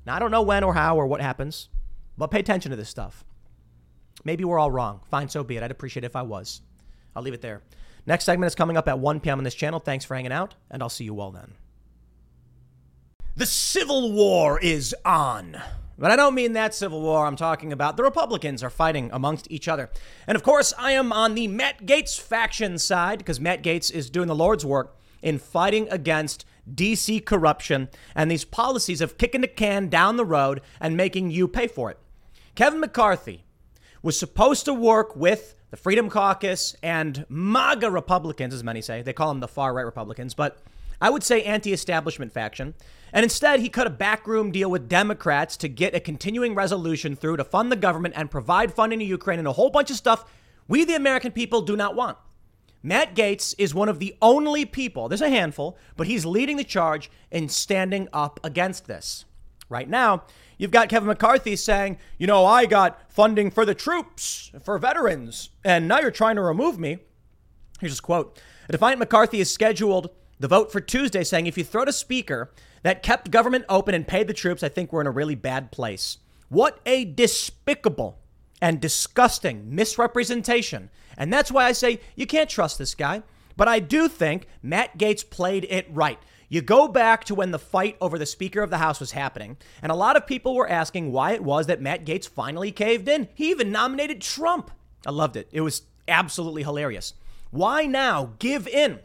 Now, I don't know when or how or what happens, but pay attention to this stuff. Maybe we're all wrong. Fine, so be it. I'd appreciate it if I was. I'll leave it there. Next segment is coming up at 1 p.m. on this channel. Thanks for hanging out, and I'll see you all then. The Civil War is on. But I don't mean that Civil War. I'm talking about the Republicans are fighting amongst each other. And of course, I am on the Matt Gaetz faction side because Matt Gaetz is doing the Lord's work in fighting against DC corruption and these policies of kicking the can down the road and making you pay for it. Kevin McCarthy, was supposed to work with the Freedom Caucus and MAGA Republicans, as many say. They call them the far right Republicans, but I would say anti establishment faction. And instead, he cut a backroom deal with Democrats to get a continuing resolution through to fund the government and provide funding to Ukraine and a whole bunch of stuff we, the American people, do not want. Matt Gaetz is one of the only people, there's a handful, but he's leading the charge in standing up against this. Right now, You've got Kevin McCarthy saying, you know, I got funding for the troops, for veterans, and now you're trying to remove me. Here's his quote Defiant McCarthy is scheduled the vote for Tuesday, saying, if you throw a speaker that kept government open and paid the troops, I think we're in a really bad place. What a despicable and disgusting misrepresentation. And that's why I say you can't trust this guy. But I do think Matt Gaetz played it right. You go back to when the fight over the Speaker of the House was happening, and a lot of people were asking why it was that Matt Gaetz finally caved in. He even nominated Trump. I loved it. It was absolutely hilarious. Why now give in?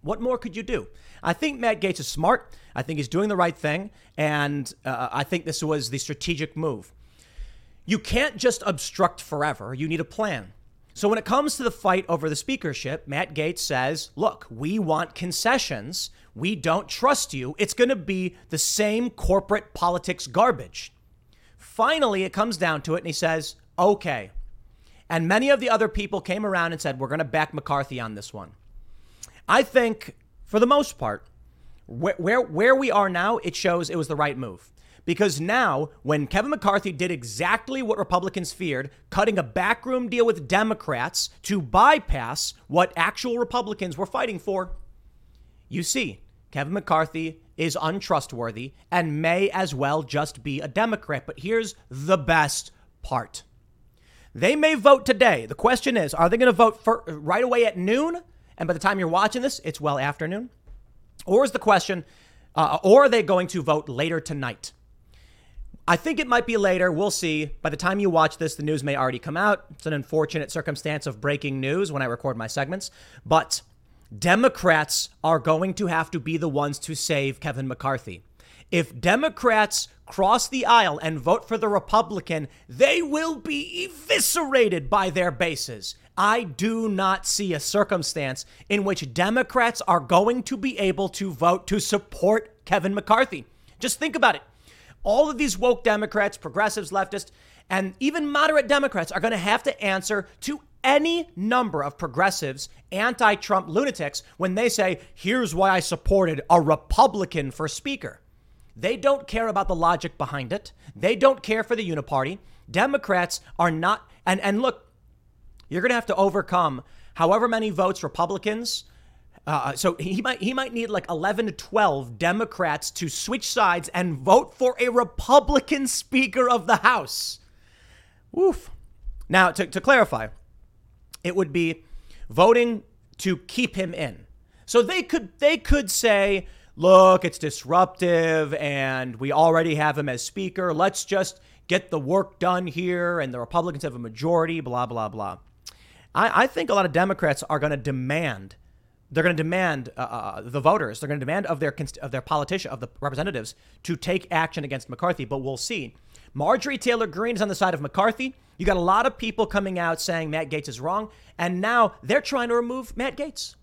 What more could you do? I think Matt Gaetz is smart. I think he's doing the right thing. And uh, I think this was the strategic move. You can't just obstruct forever, you need a plan. So when it comes to the fight over the speakership, Matt Gaetz says, look, we want concessions. We don't trust you. It's going to be the same corporate politics garbage. Finally, it comes down to it, and he says, okay. And many of the other people came around and said, we're going to back McCarthy on this one. I think, for the most part, where, where, where we are now, it shows it was the right move. Because now, when Kevin McCarthy did exactly what Republicans feared, cutting a backroom deal with Democrats to bypass what actual Republicans were fighting for, you see, Kevin McCarthy is untrustworthy and may as well just be a Democrat. But here's the best part. They may vote today. The question is, are they going to vote for, right away at noon? And by the time you're watching this, it's well afternoon. Or is the question, uh, or are they going to vote later tonight? I think it might be later. We'll see. By the time you watch this, the news may already come out. It's an unfortunate circumstance of breaking news when I record my segments. But Democrats are going to have to be the ones to save Kevin McCarthy. If Democrats cross the aisle and vote for the Republican, they will be eviscerated by their bases. I do not see a circumstance in which Democrats are going to be able to vote to support Kevin McCarthy. Just think about it all of these woke Democrats, progressives, leftists, and even moderate Democrats are going to have to answer to any number of progressives, anti Trump lunatics when they say, here's why I supported a Republican for Speaker. They don't care about the logic behind it. They don't care for the uniparty. Democrats are not, and, and look, you're going to have to overcome however many votes Republicans uh, so he might he might need like 11 to 12 Democrats to switch sides and vote for a Republican Speaker of the House. Woof. Now, to, to clarify, it would be voting to keep him in. So they could they could say, look, it's disruptive and we already have him as speaker. Let's just get the work done here and the Republicans have a majority, blah, blah, blah. I, I think a lot of Democrats are going to demand they're going to demand uh, uh, the voters, they're going to demand of their of their politician, of the representatives, to take action against McCarthy. But we'll see. Marjorie Taylor Greene is on the side of McCarthy. You got a lot of people coming out saying Matt Gaetz is wrong, and now they're trying to remove Matt Gaetz.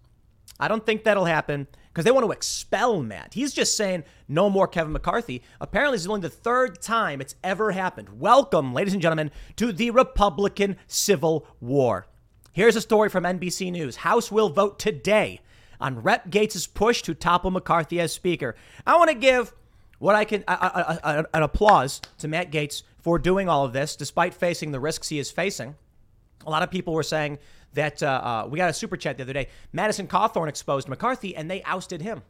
I don't think that'll happen because they want to expel Matt. He's just saying no more Kevin McCarthy. Apparently, this is only the third time it's ever happened. Welcome, ladies and gentlemen, to the Republican Civil War. Here's a story from NBC News. House will vote today on Rep Gaetz' push to topple McCarthy as Speaker. I want to give what I can an applause to Matt Gaetz for doing all of this, despite facing the risks he is facing. A lot of people were saying that uh, uh, we got a super chat the other day. Madison Cawthorn exposed McCarthy and they ousted him.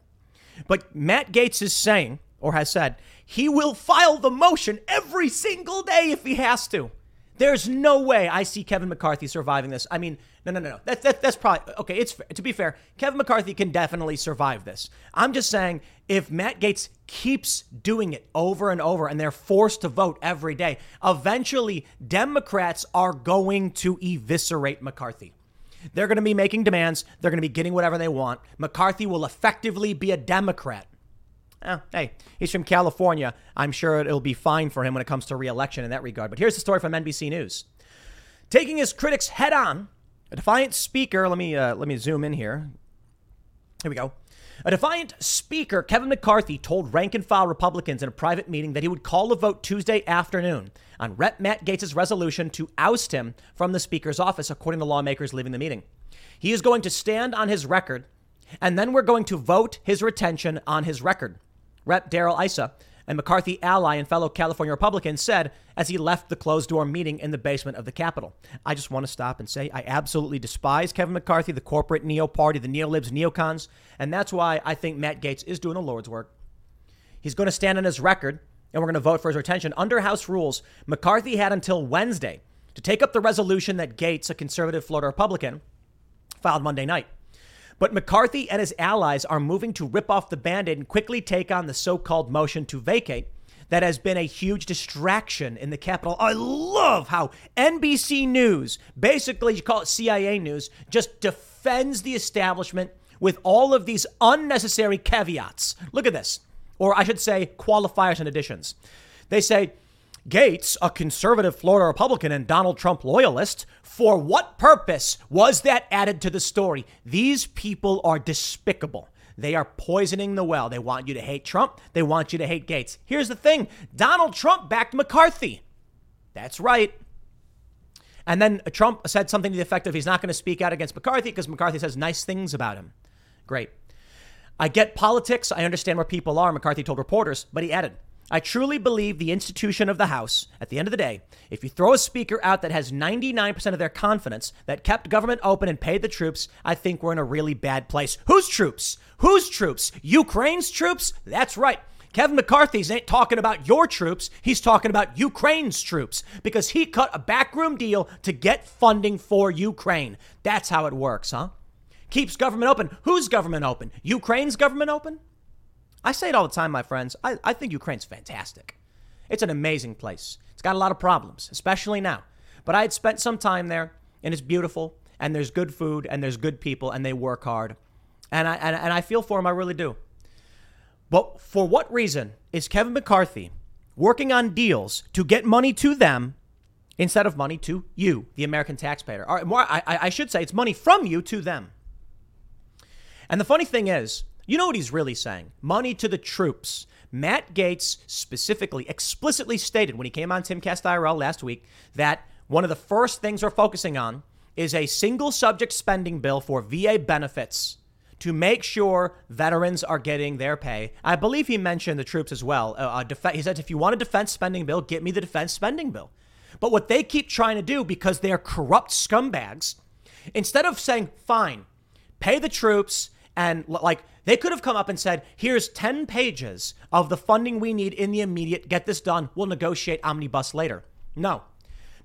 But Matt Gaetz is saying, or has said, he will file the motion every single day if he has to. There's no way I see Kevin McCarthy surviving this. I mean, no, no, no, no. That's that, that's probably okay. It's to be fair. Kevin McCarthy can definitely survive this. I'm just saying, if Matt Gaetz keeps doing it over and over, and they're forced to vote every day, eventually Democrats are going to eviscerate McCarthy. They're going to be making demands. They're going to be getting whatever they want. McCarthy will effectively be a Democrat. Eh, hey, he's from California. I'm sure it'll be fine for him when it comes to reelection in that regard. But here's the story from NBC News. Taking his critics head on, a defiant speaker, let me uh, let me zoom in here. Here we go. A defiant speaker, Kevin McCarthy, told rank and file Republicans in a private meeting that he would call a vote Tuesday afternoon on Rep. Matt Gaetz' resolution to oust him from the speaker's office, according to lawmakers leaving the meeting. He is going to stand on his record, and then we're going to vote his retention on his record. Rep. Darrell Issa, a McCarthy ally and fellow California Republican, said as he left the closed door meeting in the basement of the Capitol. I just want to stop and say I absolutely despise Kevin McCarthy, the corporate neo party, the neolibs, neocons, and that's why I think Matt Gaetz is doing the Lord's work. He's going to stand on his record, and we're going to vote for his retention. Under House rules, McCarthy had until Wednesday to take up the resolution that Gaetz, a conservative Florida Republican, filed Monday night. But McCarthy and his allies are moving to rip off the band aid and quickly take on the so called motion to vacate that has been a huge distraction in the Capitol. I love how NBC News, basically, you call it CIA News, just defends the establishment with all of these unnecessary caveats. Look at this, or I should say, qualifiers and additions. They say, Gaetz, a conservative Florida Republican and Donald Trump loyalist, for what purpose was that added to the story? These people are despicable. They are poisoning the well. They want you to hate Trump. They want you to hate Gaetz. Here's the thing Donald Trump backed McCarthy. That's right. And then Trump said something to the effect of he's not going to speak out against McCarthy because McCarthy says nice things about him. Great. I get politics. I understand where people are, McCarthy told reporters, but he added, I truly believe the institution of the House, at the end of the day, if you throw a speaker out that has 99% of their confidence, that kept government open and paid the troops, I think we're in a really bad place. Whose troops? Whose troops? Ukraine's troops? That's right. Kevin McCarthy's ain't talking about your troops. He's talking about Ukraine's troops because he cut a backroom deal to get funding for Ukraine. That's how it works, huh? Keeps government open. Whose government open? Ukraine's government open? I say it all the time, my friends. I, I think Ukraine's fantastic. It's an amazing place. It's got a lot of problems, especially now. But I had spent some time there, and it's beautiful, and there's good food, and there's good people, and they work hard. And I, and, and I feel for them, I really do. But for what reason is Kevin McCarthy working on deals to get money to them instead of money to you, the American taxpayer? Or more, I, I should say, it's money from you to them. And the funny thing is, you know what he's really saying? Money to the troops. Matt Gaetz specifically, explicitly stated when he came on Timcast IRL last week that one of the first things we're focusing on is a single subject spending bill for VA benefits to make sure veterans are getting their pay. I believe he mentioned the troops as well. Uh, def- he said, if you want a defense spending bill, get me the defense spending bill. But what they keep trying to do, because they're corrupt scumbags, instead of saying, fine, pay the troops, and like they could have come up and said, here's 10 pages of the funding we need in the immediate, get this done, we'll negotiate omnibus later. No.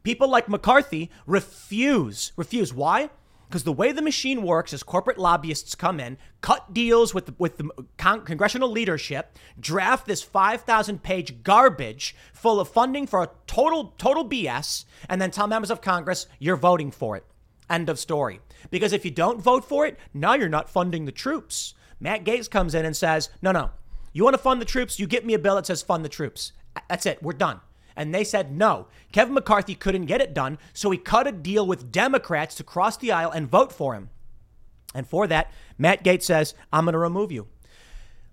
People like McCarthy refuse. Refuse. Why? Because the way the machine works is corporate lobbyists come in, cut deals with the, with the con- congressional leadership, draft this 5,000 page garbage full of funding for a total total BS, and then tell members of Congress you're voting for it. End of story. Because if you don't vote for it, now you're not funding the troops. Matt Gaetz comes in and says, no, no, you want to fund the troops? You get me a bill that says fund the troops. That's it. We're done. And they said no. Kevin McCarthy couldn't get it done, so he cut a deal with Democrats to cross the aisle and vote for him. And for that, Matt Gaetz says, I'm going to remove you.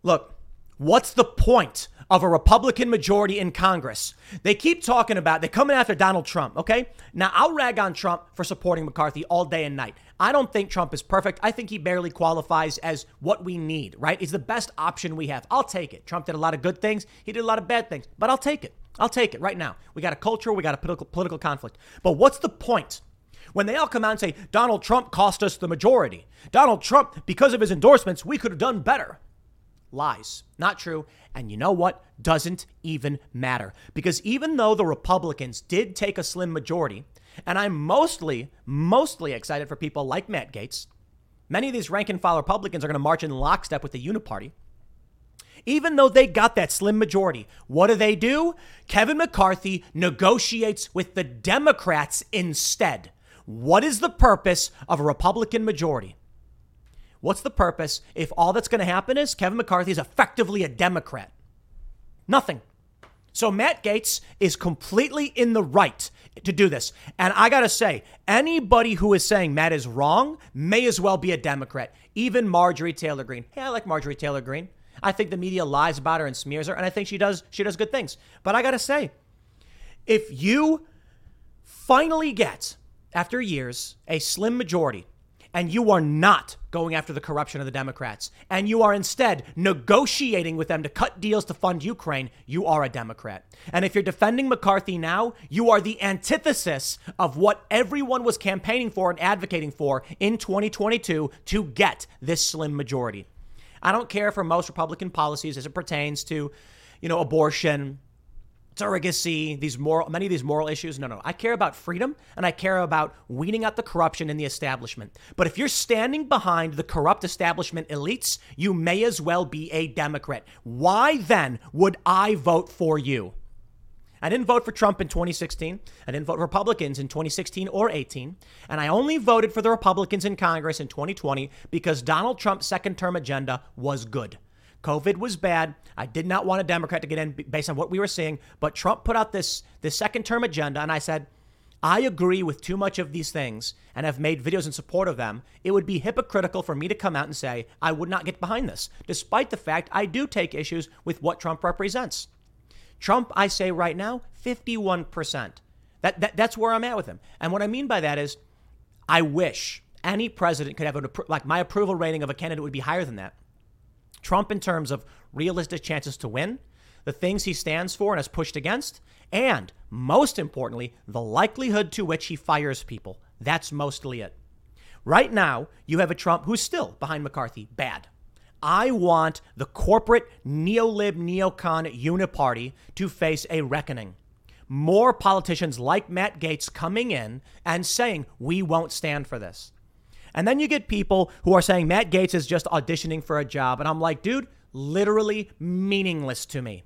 Look, what's the point of a Republican majority in Congress? They keep talking about, they're coming after Donald Trump, okay? Now, I'll rag on Trump for supporting McCarthy all day and night. I don't think Trump is perfect. I think he barely qualifies as what we need, right? He's the best option we have. I'll take it. Trump did a lot of good things, he did a lot of bad things, but I'll take it. I'll take it right now. We got a culture, we got a political, political conflict. But what's the point? When they all come out and say, Donald Trump cost us the majority. Donald Trump, because of his endorsements, we could have done better. Lies. Not true. And you know what? Doesn't even matter. Because even though the Republicans did take a slim majority, and I'm mostly, mostly excited for people like Matt Gaetz. many of these rank and file Republicans are going to march in lockstep with the Uniparty. Even though they got that slim majority, what do they do? Kevin McCarthy negotiates with the Democrats instead. What is the purpose of a Republican majority? What's the purpose if all that's going to happen is Kevin McCarthy is effectively a Democrat? Nothing. So Matt Gaetz is completely in the right to do this. And I got to say, anybody who is saying Matt is wrong may as well be a Democrat, even Marjorie Taylor Greene. Hey, I like Marjorie Taylor Greene. I think the media lies about her and smears her, and I think she does she does good things. But I gotta say, if you finally get, after years, a slim majority, and you are not going after the corruption of the Democrats, and you are instead negotiating with them to cut deals to fund Ukraine, you are a Democrat. And if you're defending McCarthy now, you are the antithesis of what everyone was campaigning for and advocating for in 2022 to get this slim majority. I don't care for most Republican policies as it pertains to, you know, abortion, surrogacy, these moral, many of these moral issues. No, no. I care about freedom and I care about weeding out the corruption in the establishment. But if you're standing behind the corrupt establishment elites, you may as well be a Democrat. Why then would I vote for you? I didn't vote for Trump in 2016. I didn't vote Republicans in 2016 or 18. And I only voted for the Republicans in Congress in 2020 because Donald Trump's second term agenda was good. COVID was bad. I did not want a Democrat to get in based on what we were seeing, but Trump put out this this second term agenda and I said, I agree with too much of these things and have made videos in support of them. It would be hypocritical for me to come out and say I would not get behind this, despite the fact I do take issues with what Trump represents. Trump, I say right now, 51%. That, that, that's where I'm at with him. And what I mean by that is, I wish any president could have a, like my approval rating of a candidate would be higher than that. Trump, in terms of realistic chances to win, the things he stands for and has pushed against, and most importantly, the likelihood to which he fires people. That's mostly it. Right now, you have a Trump who's still behind McCarthy, bad. I want the corporate neolib neocon uniparty to face a reckoning. More politicians like Matt Gaetz coming in and saying, we won't stand for this. And then you get people who are saying Matt Gaetz is just auditioning for a job. And I'm like, dude, literally meaningless to me.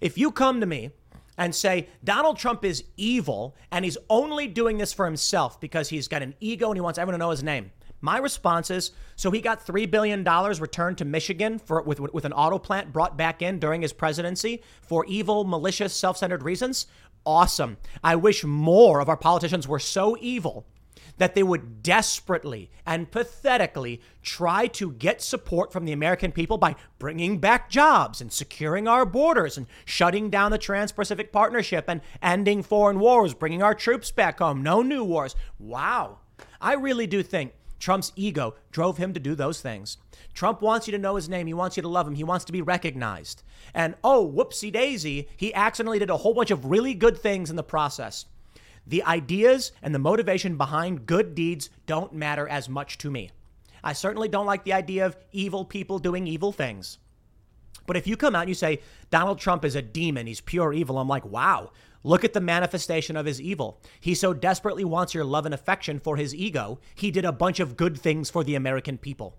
If you come to me and say Donald Trump is evil and he's only doing this for himself because he's got an ego and he wants everyone to know his name, my response is so he got $3 billion returned to Michigan for, with, with an auto plant brought back in during his presidency for evil, malicious, self centered reasons. Awesome. I wish more of our politicians were so evil that they would desperately and pathetically try to get support from the American people by bringing back jobs and securing our borders and shutting down the Trans Pacific Partnership and ending foreign wars, bringing our troops back home, no new wars. Wow. I really do think Trump's ego drove him to do those things. Trump wants you to know his name. He wants you to love him. He wants to be recognized. And oh, whoopsie daisy, he accidentally did a whole bunch of really good things in the process. The ideas and the motivation behind good deeds don't matter as much to me. I certainly don't like the idea of evil people doing evil things. But if you come out and you say Donald Trump is a demon, he's pure evil, I'm like, wow, Look at the manifestation of his evil. He so desperately wants your love and affection for his ego, he did a bunch of good things for the American people.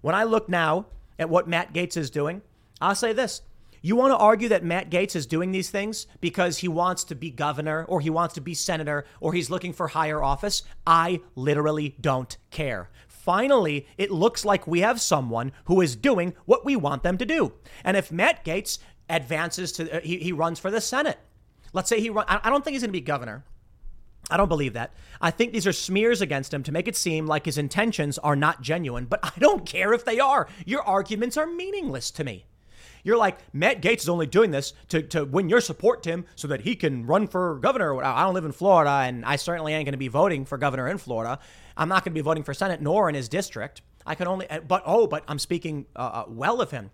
When I look now at what Matt Gaetz is doing, I'll say this You want to argue that Matt Gaetz is doing these things because he wants to be governor or he wants to be senator or he's looking for higher office? I literally don't care. Finally, it looks like we have someone who is doing what we want them to do. And if Matt Gaetz advances to, uh, he, he runs for the Senate. Let's say he run, I don't think he's going to be governor. I don't believe that. I think these are smears against him to make it seem like his intentions are not genuine, but I don't care if they are. Your arguments are meaningless to me. You're like, Matt Gaetz is only doing this to, to win your support, Tim, so that he can run for governor. I don't live in Florida, and I certainly ain't going to be voting for governor in Florida. I'm not going to be voting for Senate nor in his district. I can only, but oh, but I'm speaking uh, uh, well of him.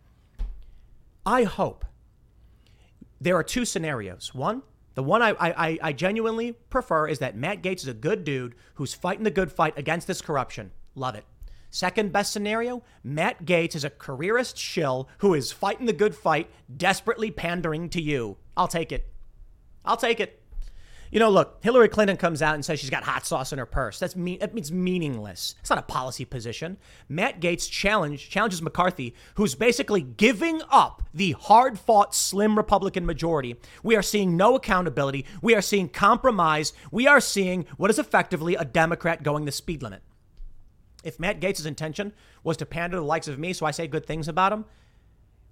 I hope there are two scenarios. One, the one I, I, I genuinely prefer is that Matt Gaetz is a good dude who's fighting the good fight against this corruption. Love it. Second best scenario, Matt Gaetz is a careerist shill who is fighting the good fight, desperately pandering to you. I'll take it. I'll take it. You know, look, Hillary Clinton comes out and says she's got hot sauce in her purse. That's mean. That means meaningless. It's not a policy position. Matt Gaetz challenge challenges McCarthy, who's basically giving up the hard-fought slim Republican majority. We are seeing no accountability. We are seeing compromise. We are seeing what is effectively a Democrat going the speed limit. If Matt Gaetz' intention was to pander to the likes of me so I say good things about him,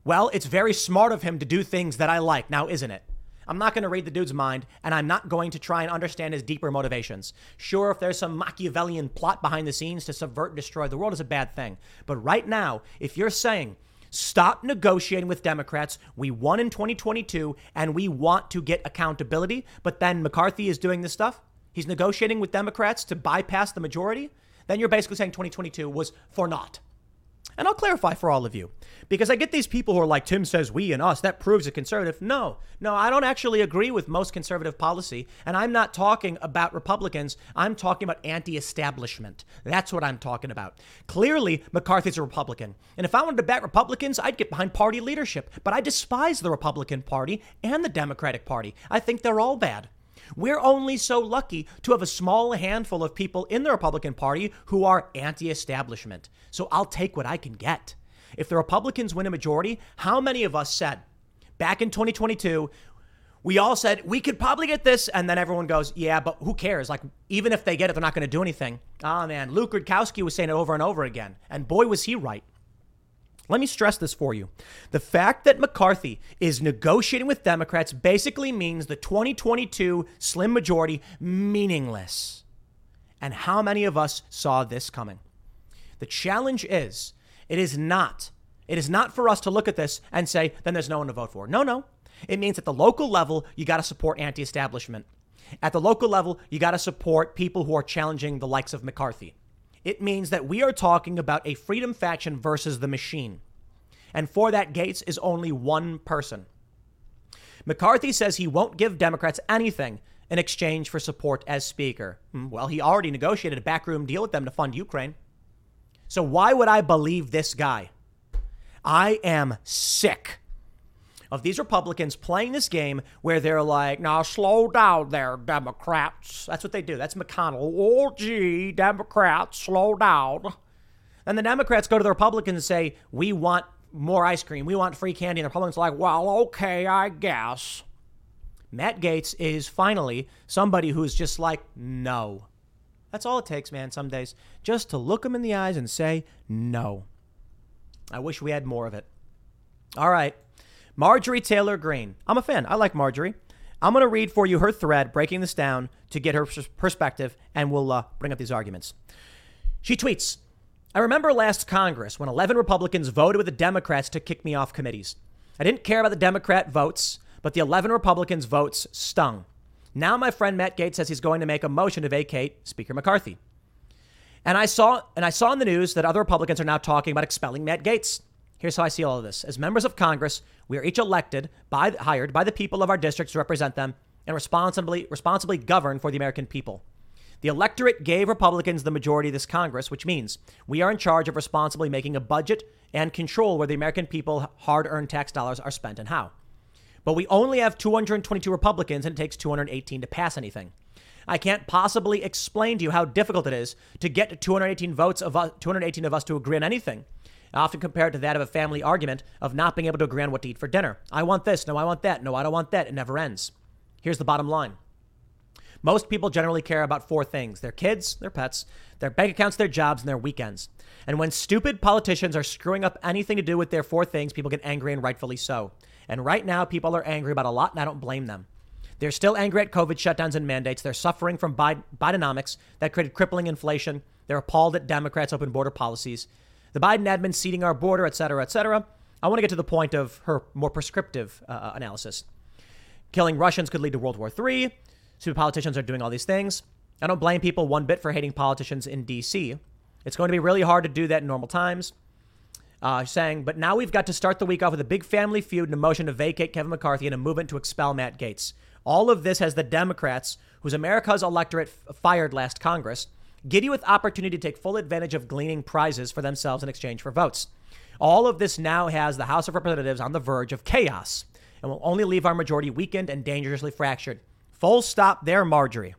well, it's very smart of him to do things that I like, now isn't it? I'm not going to read the dude's mind, and I'm not going to try and understand his deeper motivations. Sure, if there's some Machiavellian plot behind the scenes to subvert and destroy the world is a bad thing. But right now, if you're saying, stop negotiating with Democrats, we won in 2022, and we want to get accountability, but then McCarthy is doing this stuff, he's negotiating with Democrats to bypass the majority, then you're basically saying 2022 was for naught. And I'll clarify for all of you because I get these people who are like, Tim says we and us, that proves a conservative. No, no, I don't actually agree with most conservative policy. And I'm not talking about Republicans. I'm talking about anti establishment. That's what I'm talking about. Clearly, McCarthy's a Republican. And if I wanted to back Republicans, I'd get behind party leadership. But I despise the Republican Party and the Democratic Party. I think they're all bad. We're only so lucky to have a small handful of people in the Republican Party who are anti establishment. So I'll take what I can get. If the Republicans win a majority, how many of us said back in 2022, we all said we could probably get this, and then everyone goes, "Yeah, but who cares? Like, even if they get it, they're not going to do anything." Oh man, Luke Rudkowski was saying it over and over again, and boy was he right. Let me stress this for you. The fact that McCarthy is negotiating with Democrats basically means the 2022 slim majority meaningless. And how many of us saw this coming? The challenge is it is not it is not for us to look at this and say then there's no one to vote for. No, no. It means at the local level you got to support anti-establishment. At the local level you got to support people who are challenging the likes of McCarthy. It means that we are talking about a freedom faction versus the machine. And for that, Gaetz is only one person. McCarthy says he won't give Democrats anything in exchange for support as Speaker. Hmm, well, he already negotiated a backroom deal with them to fund Ukraine. So why would I believe this guy? I am sick of these Republicans playing this game where they're like, now slow down there, Democrats. That's what they do. That's McConnell. Oh, gee, Democrats, slow down. And the Democrats go to the Republicans and say, we want more ice cream. We want free candy. And the Republicans are like, well, okay, I guess. Matt Gaetz is finally somebody who's just like, no. That's all it takes, man, some days. Just to look them in the eyes and say, no. I wish we had more of it. All right. Marjorie Taylor Greene. I'm a fan. I like Marjorie. I'm going to read for you her thread, breaking this down to get her perspective, and we'll uh, bring up these arguments. She tweets I remember last Congress when 11 Republicans voted with the Democrats to kick me off committees. I didn't care about the Democrat votes, but the 11 Republicans' votes stung. Now my friend Matt Gaetz says he's going to make a motion to vacate Speaker McCarthy. And I saw and I saw in the news that other Republicans are now talking about expelling Matt Gaetz. Here's how I see all of this. As members of Congress, we are each elected by hired by the people of our districts to represent them and responsibly responsibly govern for the American people. The electorate gave Republicans the majority of this Congress, which means we are in charge of responsibly making a budget and control where the American people hard-earned tax dollars are spent and how. But we only have 222 Republicans and it takes 218 to pass anything. I can't possibly explain to you how difficult it is to get 218 votes of us, 218 of us to agree on anything. I often compare it to that of a family argument of not being able to agree on what to eat for dinner. I want this. No, I want that. No, I don't want that. It never ends. Here's the bottom line. Most people generally care about four things their kids, their pets, their bank accounts, their jobs, and their weekends. And when stupid politicians are screwing up anything to do with their four things, people get angry and rightfully so. And right now, people are angry about a lot, and I don't blame them. They're still angry at COVID shutdowns and mandates. They're suffering from Bidenomics that created crippling inflation. They're appalled at Democrats' open border policies. The Biden admin ceding our border, et cetera, et cetera. I want to get to the point of her more prescriptive uh, analysis. Killing Russians could lead to World War III. Stupid politicians are doing all these things. I don't blame people one bit for hating politicians in D.C. It's going to be really hard to do that in normal times. Uh, saying, but now we've got to start the week off with a big family feud and a motion to vacate Kevin McCarthy and a movement to expel Matt Gaetz. All of this has the Democrats, whose America's electorate f- fired last Congress, giddy with opportunity to take full advantage of gleaning prizes for themselves in exchange for votes. All of this now has the House of Representatives on the verge of chaos and will only leave our majority weakened and dangerously fractured. Full stop there, Marjorie.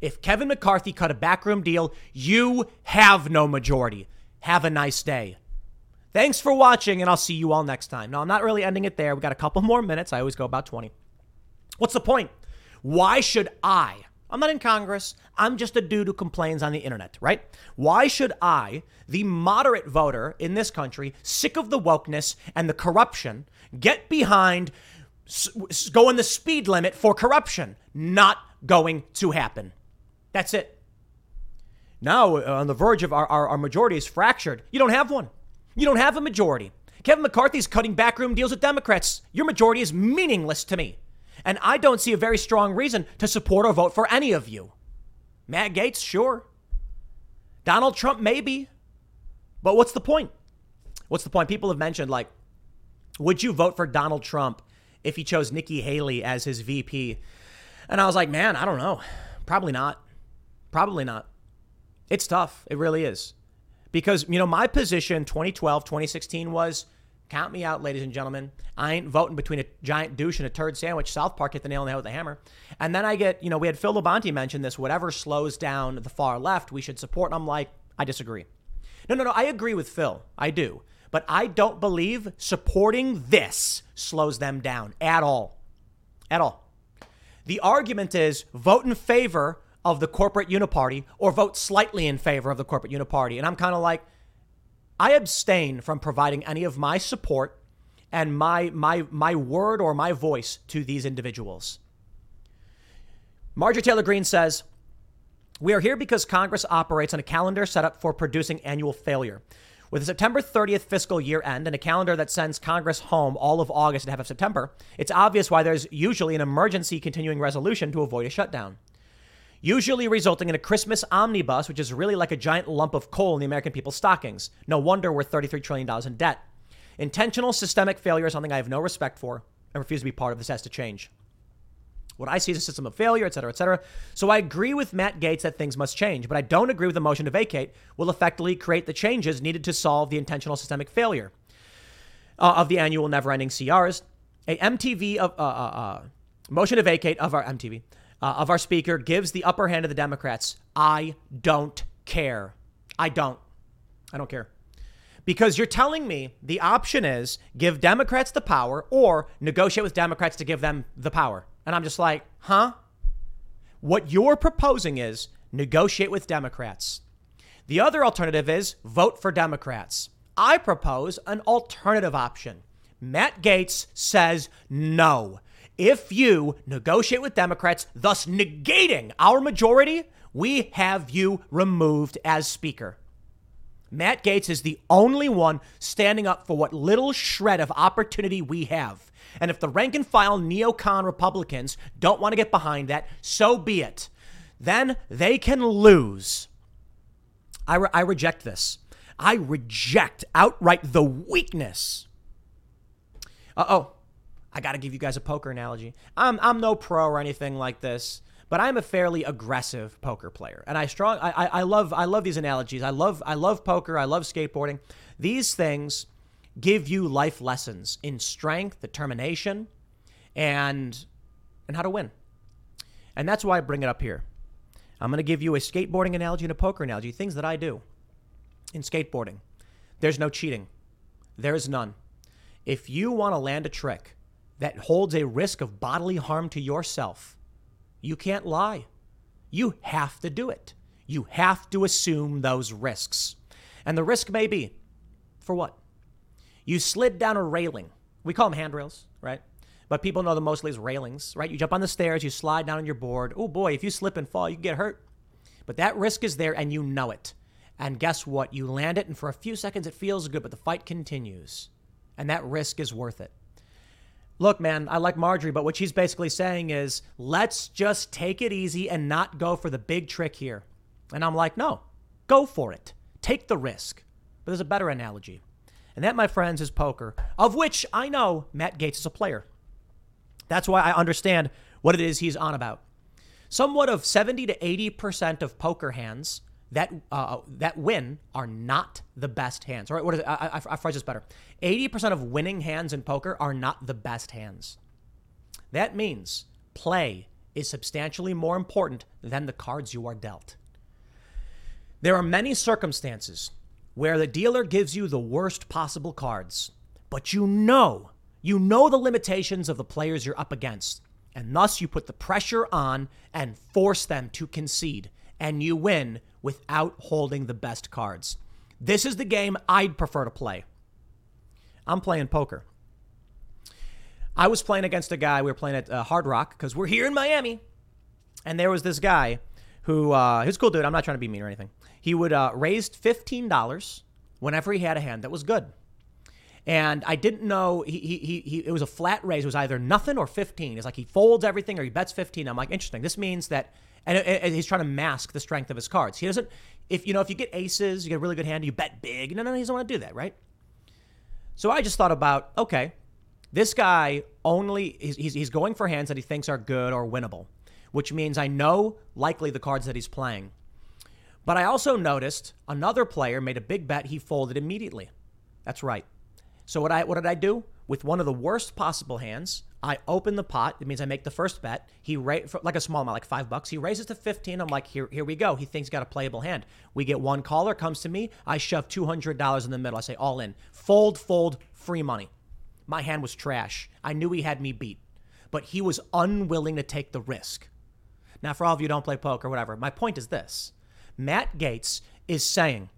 If Kevin McCarthy cut a backroom deal, you have no majority. Have a nice day. Thanks for watching, and I'll see you all next time. No, I'm not really ending it there. We got a couple more minutes. I always go about 20. What's the point? Why should I? I'm not in Congress. I'm just a dude who complains on the internet, right? Why should I, the moderate voter in this country, sick of the wokeness and the corruption, get behind going the speed limit for corruption? Not going to happen. That's it. Now, uh, on the verge of our, our, our majority is fractured. You don't have one. You don't have a majority. Kevin McCarthy's cutting backroom deals with Democrats. Your majority is meaningless to me. And I don't see a very strong reason to support or vote for any of you. Matt Gaetz, sure. Donald Trump, maybe. But what's the point? What's the point? People have mentioned, like, would you vote for Donald Trump if he chose Nikki Haley as his VP? And I was like, man, I don't know. Probably not. Probably not. It's tough. It really is. Because, you know, my position 2012, 2016 was count me out, ladies and gentlemen. I ain't voting between a giant douche and a turd sandwich. South Park hit the nail on the head with a hammer. And then I get, you know, we had Phil Labonte mention this whatever slows down the far left, we should support. And I'm like, I disagree. No, no, no. I agree with Phil. I do. But I don't believe supporting this slows them down at all. At all. The argument is vote in favor of the corporate uniparty or vote slightly in favor of the corporate uniparty. And I'm kind of like, I abstain from providing any of my support and my my my word or my voice to these individuals. Marjorie Taylor Greene says, "We are here because Congress operates on a calendar set up for producing annual failure. With a September 30th fiscal year end and a calendar that sends Congress home all of August and half of September, it's obvious why there's usually an emergency continuing resolution to avoid a shutdown usually resulting in a Christmas omnibus, which is really like a giant lump of coal in the American people's stockings. No wonder we're $33 trillion in debt. Intentional systemic failure is something I have no respect for and refuse to be part of. This has to change. What I see is a system of failure, et cetera, et cetera. So I agree with Matt Gaetz that things must change, but I don't agree with the motion to vacate will effectively create the changes needed to solve the intentional systemic failure uh, of the annual never-ending CRs. A MTV of uh, uh, uh, motion to vacate of our MTV uh, of our speaker gives the upper hand to the Democrats. I don't care. I don't. I don't care. Because you're telling me the option is give Democrats the power or negotiate with Democrats to give them the power. And I'm just like, huh? What you're proposing is negotiate with Democrats. The other alternative is vote for Democrats. I propose an alternative option. Matt Gaetz says no. If you negotiate with Democrats, thus negating our majority, we have you removed as Speaker. Matt Gaetz is the only one standing up for what little shred of opportunity we have. And if the rank and file neocon Republicans don't want to get behind that, so be it. Then they can lose. I, re- I reject this. I reject outright the weakness. Uh oh. I got to give you guys a poker analogy. I'm I'm no pro or anything like this, but I'm a fairly aggressive poker player, and I strong I, I love I love these analogies. I love I love poker. I love skateboarding. These things give you life lessons in strength, determination, and and how to win. And that's why I bring it up here. I'm going to give you a skateboarding analogy and a poker analogy, things that I do in skateboarding. There's no cheating. There's none. If you want to land a trick that holds a risk of bodily harm to yourself, you can't lie. You have to do it. You have to assume those risks. And the risk may be for what? You slid down a railing. We call them handrails, right? But people know them mostly as railings, right? You jump on the stairs, you slide down on your board. Oh boy, if you slip and fall, you get hurt. But that risk is there and you know it. And guess what? You land it, and for a few seconds it feels good, but the fight continues. And that risk is worth it. Look, man, I like Marjorie, but what she's basically saying is let's just take it easy and not go for the big trick here. And I'm like, no, go for it. Take the risk. But there's a better analogy. And that, my friends, is poker, of which I know Matt Gaetz is a player. That's why I understand what it is he's on about. Somewhat of 70 to 80% of poker hands that uh, that win are not the best hands. All right, what is it? I, I, I phrase this better. 80% of winning hands in poker are not the best hands. That means play is substantially more important than the cards you are dealt. There are many circumstances where the dealer gives you the worst possible cards, but you know, you know the limitations of the players you're up against, and thus you put the pressure on and force them to concede, and you win without holding the best cards. This is the game I'd prefer to play. I'm playing poker. I was playing against a guy. We were playing at uh, Hard Rock because we're here in Miami, and there was this guy who uh, he's a cool dude. I'm not trying to be mean or anything. He would uh, raise fifteen dollars whenever he had a hand that was good, and I didn't know he, he he he. It was a flat raise. It was either nothing or fifteen. It's like he folds everything or he bets fifteen. I'm like, interesting. This means that, and, and he's trying to mask the strength of his cards. He doesn't. If you know, if you get aces, you get a really good hand, you bet big. No, no, he doesn't want to do that, right? So I just thought about, okay, this guy only he's, he's going for hands that he thinks are good or winnable, which means I know likely the cards that he's playing. But I also noticed another player made a big bet. He folded immediately. That's right. So what I what did I do with one of the worst possible hands? I open the pot. It means I make the first bet. He ra- like a small amount, like five bucks. He raises to fifteen. I'm like, here, here we go. He thinks he's got a playable hand. We get one caller comes to me. I shove two hundred dollars in the middle. I say all in. Fold, fold, free money. My hand was trash. I knew he had me beat, but he was unwilling to take the risk. Now, for all of you who don't play poker, whatever. My point is this: Matt Gaetz is saying,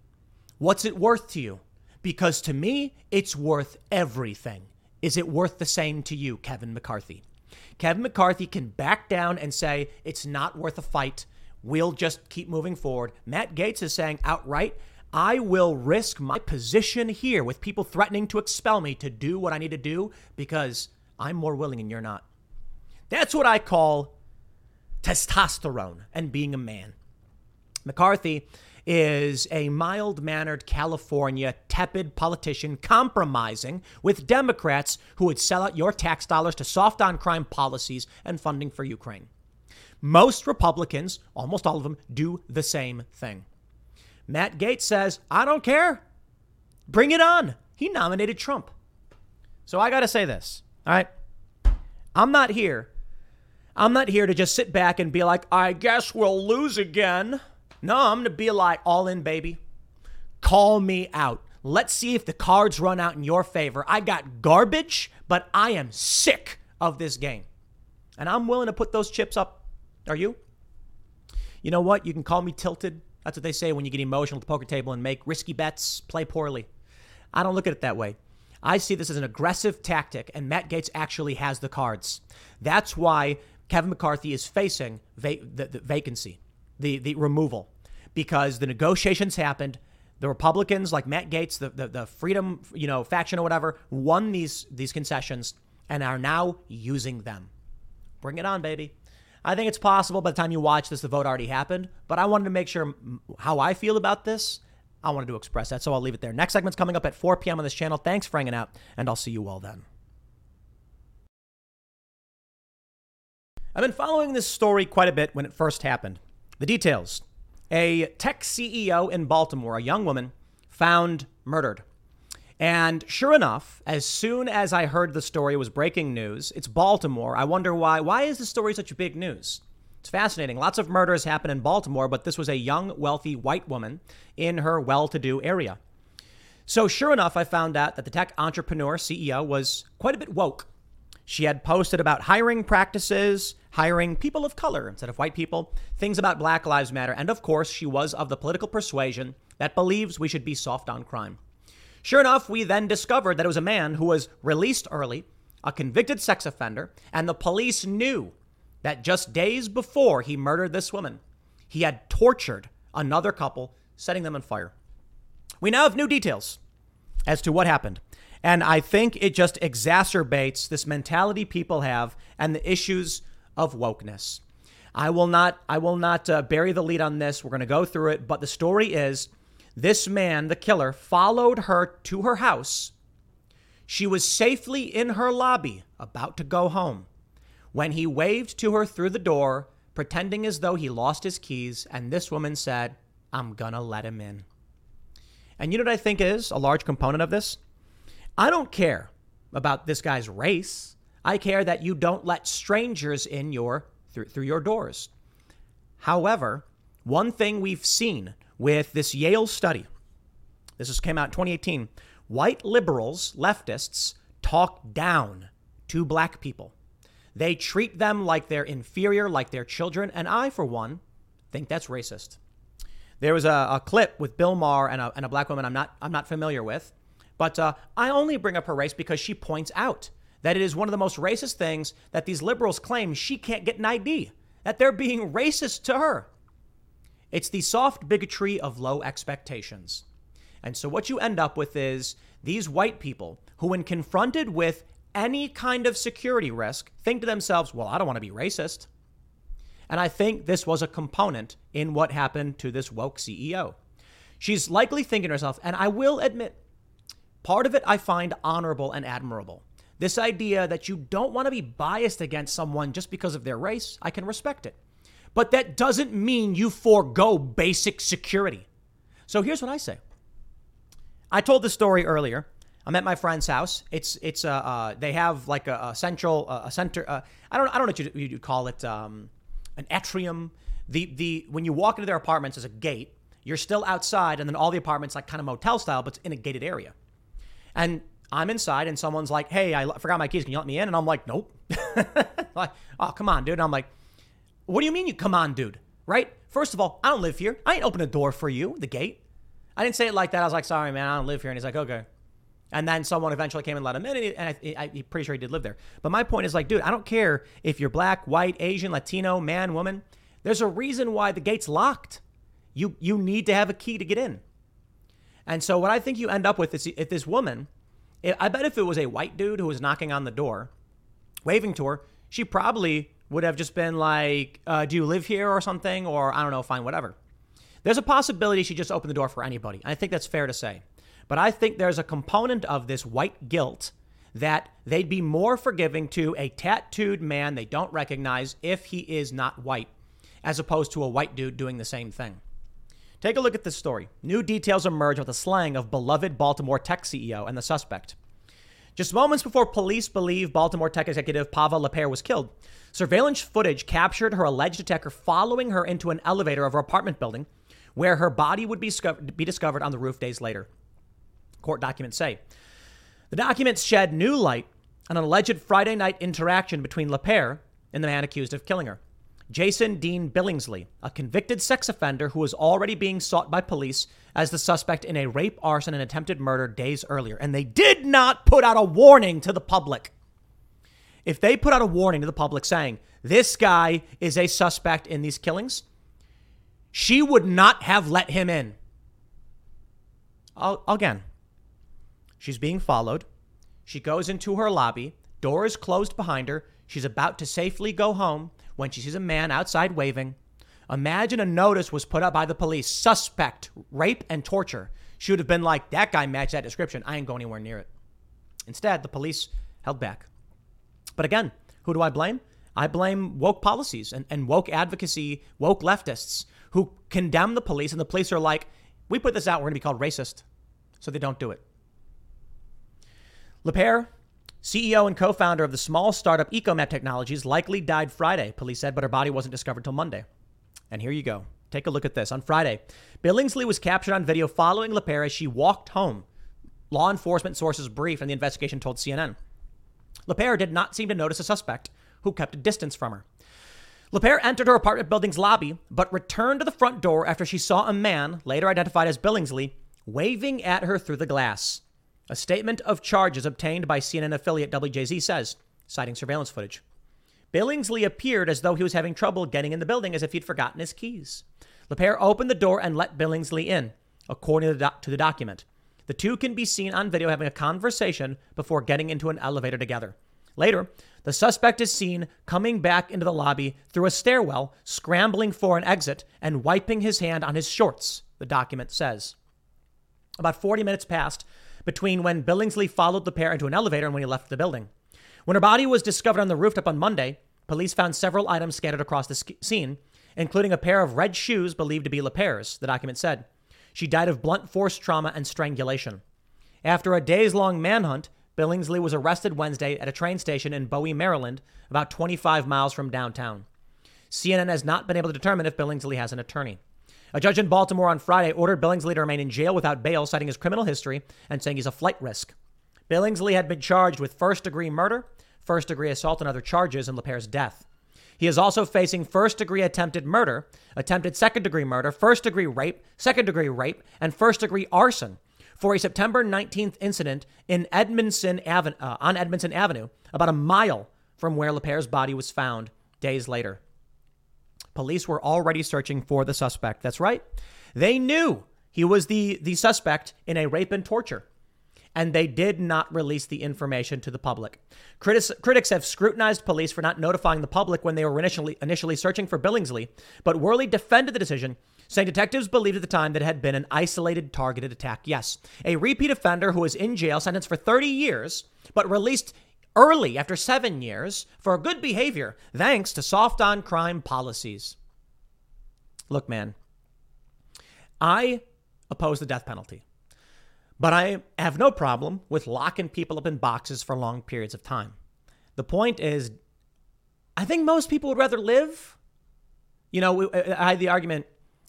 "What's it worth to you?" Because to me, it's worth everything. Is it worth the same to you, Kevin McCarthy? Kevin McCarthy can back down and say, it's not worth a fight. We'll just keep moving forward. Matt Gaetz is saying outright, I will risk my position here with people threatening to expel me to do what I need to do because I'm more willing and you're not. That's what I call testosterone and being a man. McCarthy is a mild mannered California tepid politician compromising with Democrats who would sell out your tax dollars to soft on crime policies and funding for Ukraine. Most Republicans, almost all of them, do the same thing. Matt Gaetz says, I don't care. Bring it on. He nominated Trump. So I got to say this, all right? I'm not here. I'm not here to just sit back and be like, I guess we'll lose again. No, I'm going to be like, all in, baby. Call me out. Let's see if the cards run out in your favor. I got garbage, but I am sick of this game. And I'm willing to put those chips up. Are you? You know what? You can call me tilted. That's what they say when you get emotional at the poker table and make risky bets, play poorly. I don't look at it that way. I see this as an aggressive tactic, and Matt Gaetz actually has the cards. That's why Kevin McCarthy is facing va- the, the vacancy the, the removal because the negotiations happened. The Republicans, like Matt Gaetz, the, the, the freedom, you know, faction or whatever, won these these concessions and are now using them. Bring it on, baby. I think it's possible by the time you watch this, the vote already happened. But I wanted to make sure how I feel about this. I wanted to express that, so I'll leave it there. Next segment's coming up at 4 p.m. on this channel. Thanks for hanging out, and I'll see you all then. I've been following this story quite a bit when it first happened. The details a tech CEO in Baltimore, a young woman, found murdered. And sure enough, as soon as I heard the story was breaking news, it's Baltimore. I wonder why. Why is the story such big news? It's fascinating. Lots of murders happen in Baltimore, but this was a young, wealthy white woman in her well to do area. So, sure enough, I found out that the tech entrepreneur CEO was quite a bit woke. She had posted about hiring practices, hiring people of color instead of white people, things about Black Lives Matter, and of course, she was of the political persuasion that believes we should be soft on crime. Sure enough, we then discovered that it was a man who was released early, a convicted sex offender, and the police knew that just days before he murdered this woman, he had tortured another couple, setting them on fire. We now have new details as to what happened. And I think it just exacerbates this mentality people have and the issues of wokeness. I will not I will not uh, bury the lead on this. We're going to go through it, but the story is this man, the killer, followed her to her house. She was safely in her lobby, about to go home, when he waved to her through the door, pretending as though he lost his keys, and this woman said, I'm gonna let him in. And you know what I think is a large component of this? I don't care about this guy's race. I care that you don't let strangers in your through, through your doors. However, one thing we've seen with this Yale study. This came out in 2018. White liberals, leftists, talk down to black people. They treat them like they're inferior, like they're children, and I, for one, think that's racist. There was a, a clip with Bill Maher and a, and a, black woman I'm not, I'm not familiar with, but uh, I only bring up her race because she points out that it is one of the most racist things that these liberals claim she can't get an ID, that they're being racist to her. It's the soft bigotry of low expectations. And so what you end up with is these white people who, when confronted with any kind of security risk, think to themselves, well, I don't want to be racist. And I think this was a component in what happened to this woke CEO. She's likely thinking to herself, and I will admit, part of it I find honorable and admirable. This idea that you don't want to be biased against someone just because of their race, I can respect it. But that doesn't mean you forego basic security. So here's what I say. I told this story earlier. I'm at my friend's house. It's it's uh, uh they have like a, a central uh, a center. Uh, I don't I don't know what you you call it um, an atrium. The the when you walk into their apartments, there's a gate. You're still outside, and then all the apartments like kind of motel style, but it's in a gated area. And I'm inside, and someone's like, "Hey, I forgot my keys. Can you let me in?" And I'm like, "Nope." like, oh come on, dude. And I'm like, what do you mean you come on, dude? Right? First of all, I don't live here. I ain't open a door for you, the gate. I didn't say it like that. I was like, sorry, man, I don't live here. And he's like, okay. And then someone eventually came and let him in, and, I, I, I'm pretty sure he did live there. But my point is like, dude, I don't care if you're black, white, Asian, Latino, man, woman. There's a reason why the gate's locked. You you need to have a key to get in. And so what I think you end up with is if this woman, I bet if it was a white dude who was knocking on the door, waving to her, she probably would have just been like, uh, do you live here or something? Or I don't know, fine, whatever. There's a possibility she just opened the door for anybody. I think that's fair to say. But I think there's a component of this white guilt that they'd be more forgiving to a tattooed man they don't recognize if he is not white, as opposed to a white dude doing the same thing. Take a look at this story. New details emerge with the slaying of beloved Baltimore tech CEO and the suspect. Just moments before police believe Baltimore tech executive Pava LaPere was killed, surveillance footage captured her alleged attacker following her into an elevator of her apartment building, where her body would be, discovered on the roof days later. Court documents say. The documents shed new light on an alleged Friday night interaction between LaPere and the man accused of killing her. Jason Dean Billingsley, a convicted sex offender who was already being sought by police as the suspect in a rape, arson, and attempted murder days earlier. And they did not put out a warning to the public. If they put out a warning to the public saying, this guy is a suspect in these killings, she would not have let him in. Again, she's being followed. She goes into her lobby, door is closed behind her. She's about to safely go home when she sees a man outside waving. Imagine a notice was put up by the police suspect, rape, and torture. She would have been like, that guy matched that description. I ain't going anywhere near it. Instead, the police held back. But again, who do I blame? I blame woke policies and, and woke advocacy, woke leftists who condemn the police, and the police are like, we put this out, we're going to be called racist. So they don't do it. LaPere CEO and co founder of the small startup EcoMap Technologies likely died Friday, police said, but her body wasn't discovered till Monday. And here you go. Take a look at this. On Friday, Billingsley was captured on video following LaPere as she walked home law enforcement sources briefed and the investigation told CNN. LaPere did not seem to notice a suspect who kept a distance from her. LaPere entered her apartment building's lobby, but returned to the front door after she saw a man, later identified as Billingsley, waving at her through the glass. A statement of charges obtained by CNN affiliate WJZ says, citing surveillance footage. Billingsley appeared as though he was having trouble getting in the building as if he'd forgotten his keys. LaPere opened the door and let Billingsley in, according to the, doc- to the document. The two can be seen on video having a conversation before getting into an elevator together. Later, the suspect is seen coming back into the lobby through a stairwell, scrambling for an exit and wiping his hand on his shorts, the document says. About 40 minutes passed between when Billingsley followed LaPere into an elevator and when he left the building. When her body was discovered on the rooftop on Monday, police found several items scattered across the scene, including a pair of red shoes believed to be LaPere's, the document said. She died of blunt force trauma and strangulation. After a days long manhunt, Billingsley was arrested Wednesday at a train station in Bowie, Maryland, about 25 miles from downtown. CNN has not been able to determine if Billingsley has an attorney. A judge in Baltimore on Friday ordered Billingsley to remain in jail without bail, citing his criminal history and saying he's a flight risk. Billingsley had been charged with first degree murder, first degree assault, and other charges in LaPere's death. He is also facing first degree attempted murder, attempted second degree murder, first degree rape, second degree rape, and first degree arson for a September 19th incident in Edmondson uh, on Edmondson Avenue, about a mile from where LaPere's body was found days later. Police were already searching for the suspect. That's right. They knew he was the, the suspect in a rape and torture. And they did not release the information to the public. Critics, critics have scrutinized police for not notifying the public when they were initially, initially searching for Billingsley, but Worley defended the decision, saying detectives believed at the time that it had been an isolated targeted attack. Yes, a repeat offender who was in jail, sentenced for 30 years, but released early after seven years for good behavior, thanks to soft on crime policies. Look, man, I oppose the death penalty, but I have no problem with locking people up in boxes for long periods of time. The point is, I think most people would rather live. You know, I had the argument.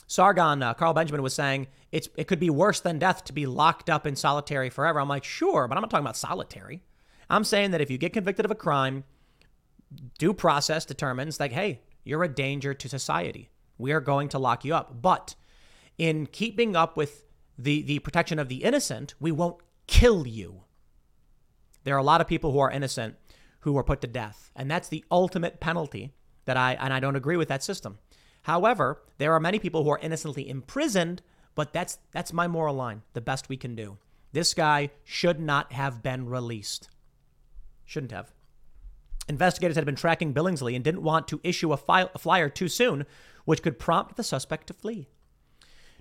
Sargon, uh, Carl Benjamin was saying it's it could be worse than death to be locked up in solitary forever. I'm like, sure, but I'm not talking about solitary. I'm saying that if you get convicted of a crime, due process determines like, hey, you're a danger to society. We are going to lock you up. But in keeping up with the, the protection of the innocent, we won't kill you. There are a lot of people who are innocent who are put to death. And that's the ultimate penalty that I, and I don't agree with that system. However, there are many people who are innocently imprisoned, but that's, that's my moral line, the best we can do. This guy should not have been released. Shouldn't have. Investigators had been tracking Billingsley and didn't want to issue a, file, a flyer too soon, which could prompt the suspect to flee.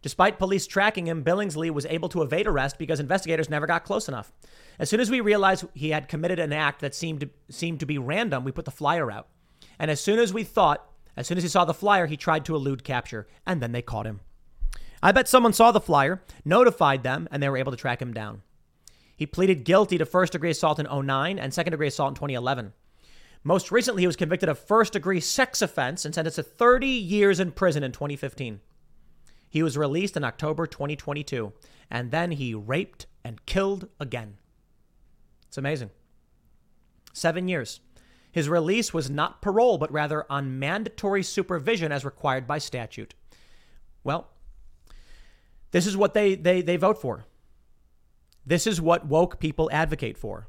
Despite police tracking him, Billingsley was able to evade arrest because investigators never got close enough. As soon as we realized he had committed an act that seemed to, seemed to be random, we put the flyer out. And as soon as we thought, as soon as he saw the flyer, he tried to elude capture, and then they caught him. I bet someone saw the flyer, notified them, and they were able to track him down. He pleaded guilty to first degree assault in 09 and second degree assault in 2011. Most recently, he was convicted of first degree sex offense and sentenced to 30 years in prison in 2015. He was released in October 2022, and then he raped and killed again. It's amazing. Seven years. His release was not parole, but rather on mandatory supervision as required by statute. Well, this is what they, they, they vote for. This is what woke people advocate for.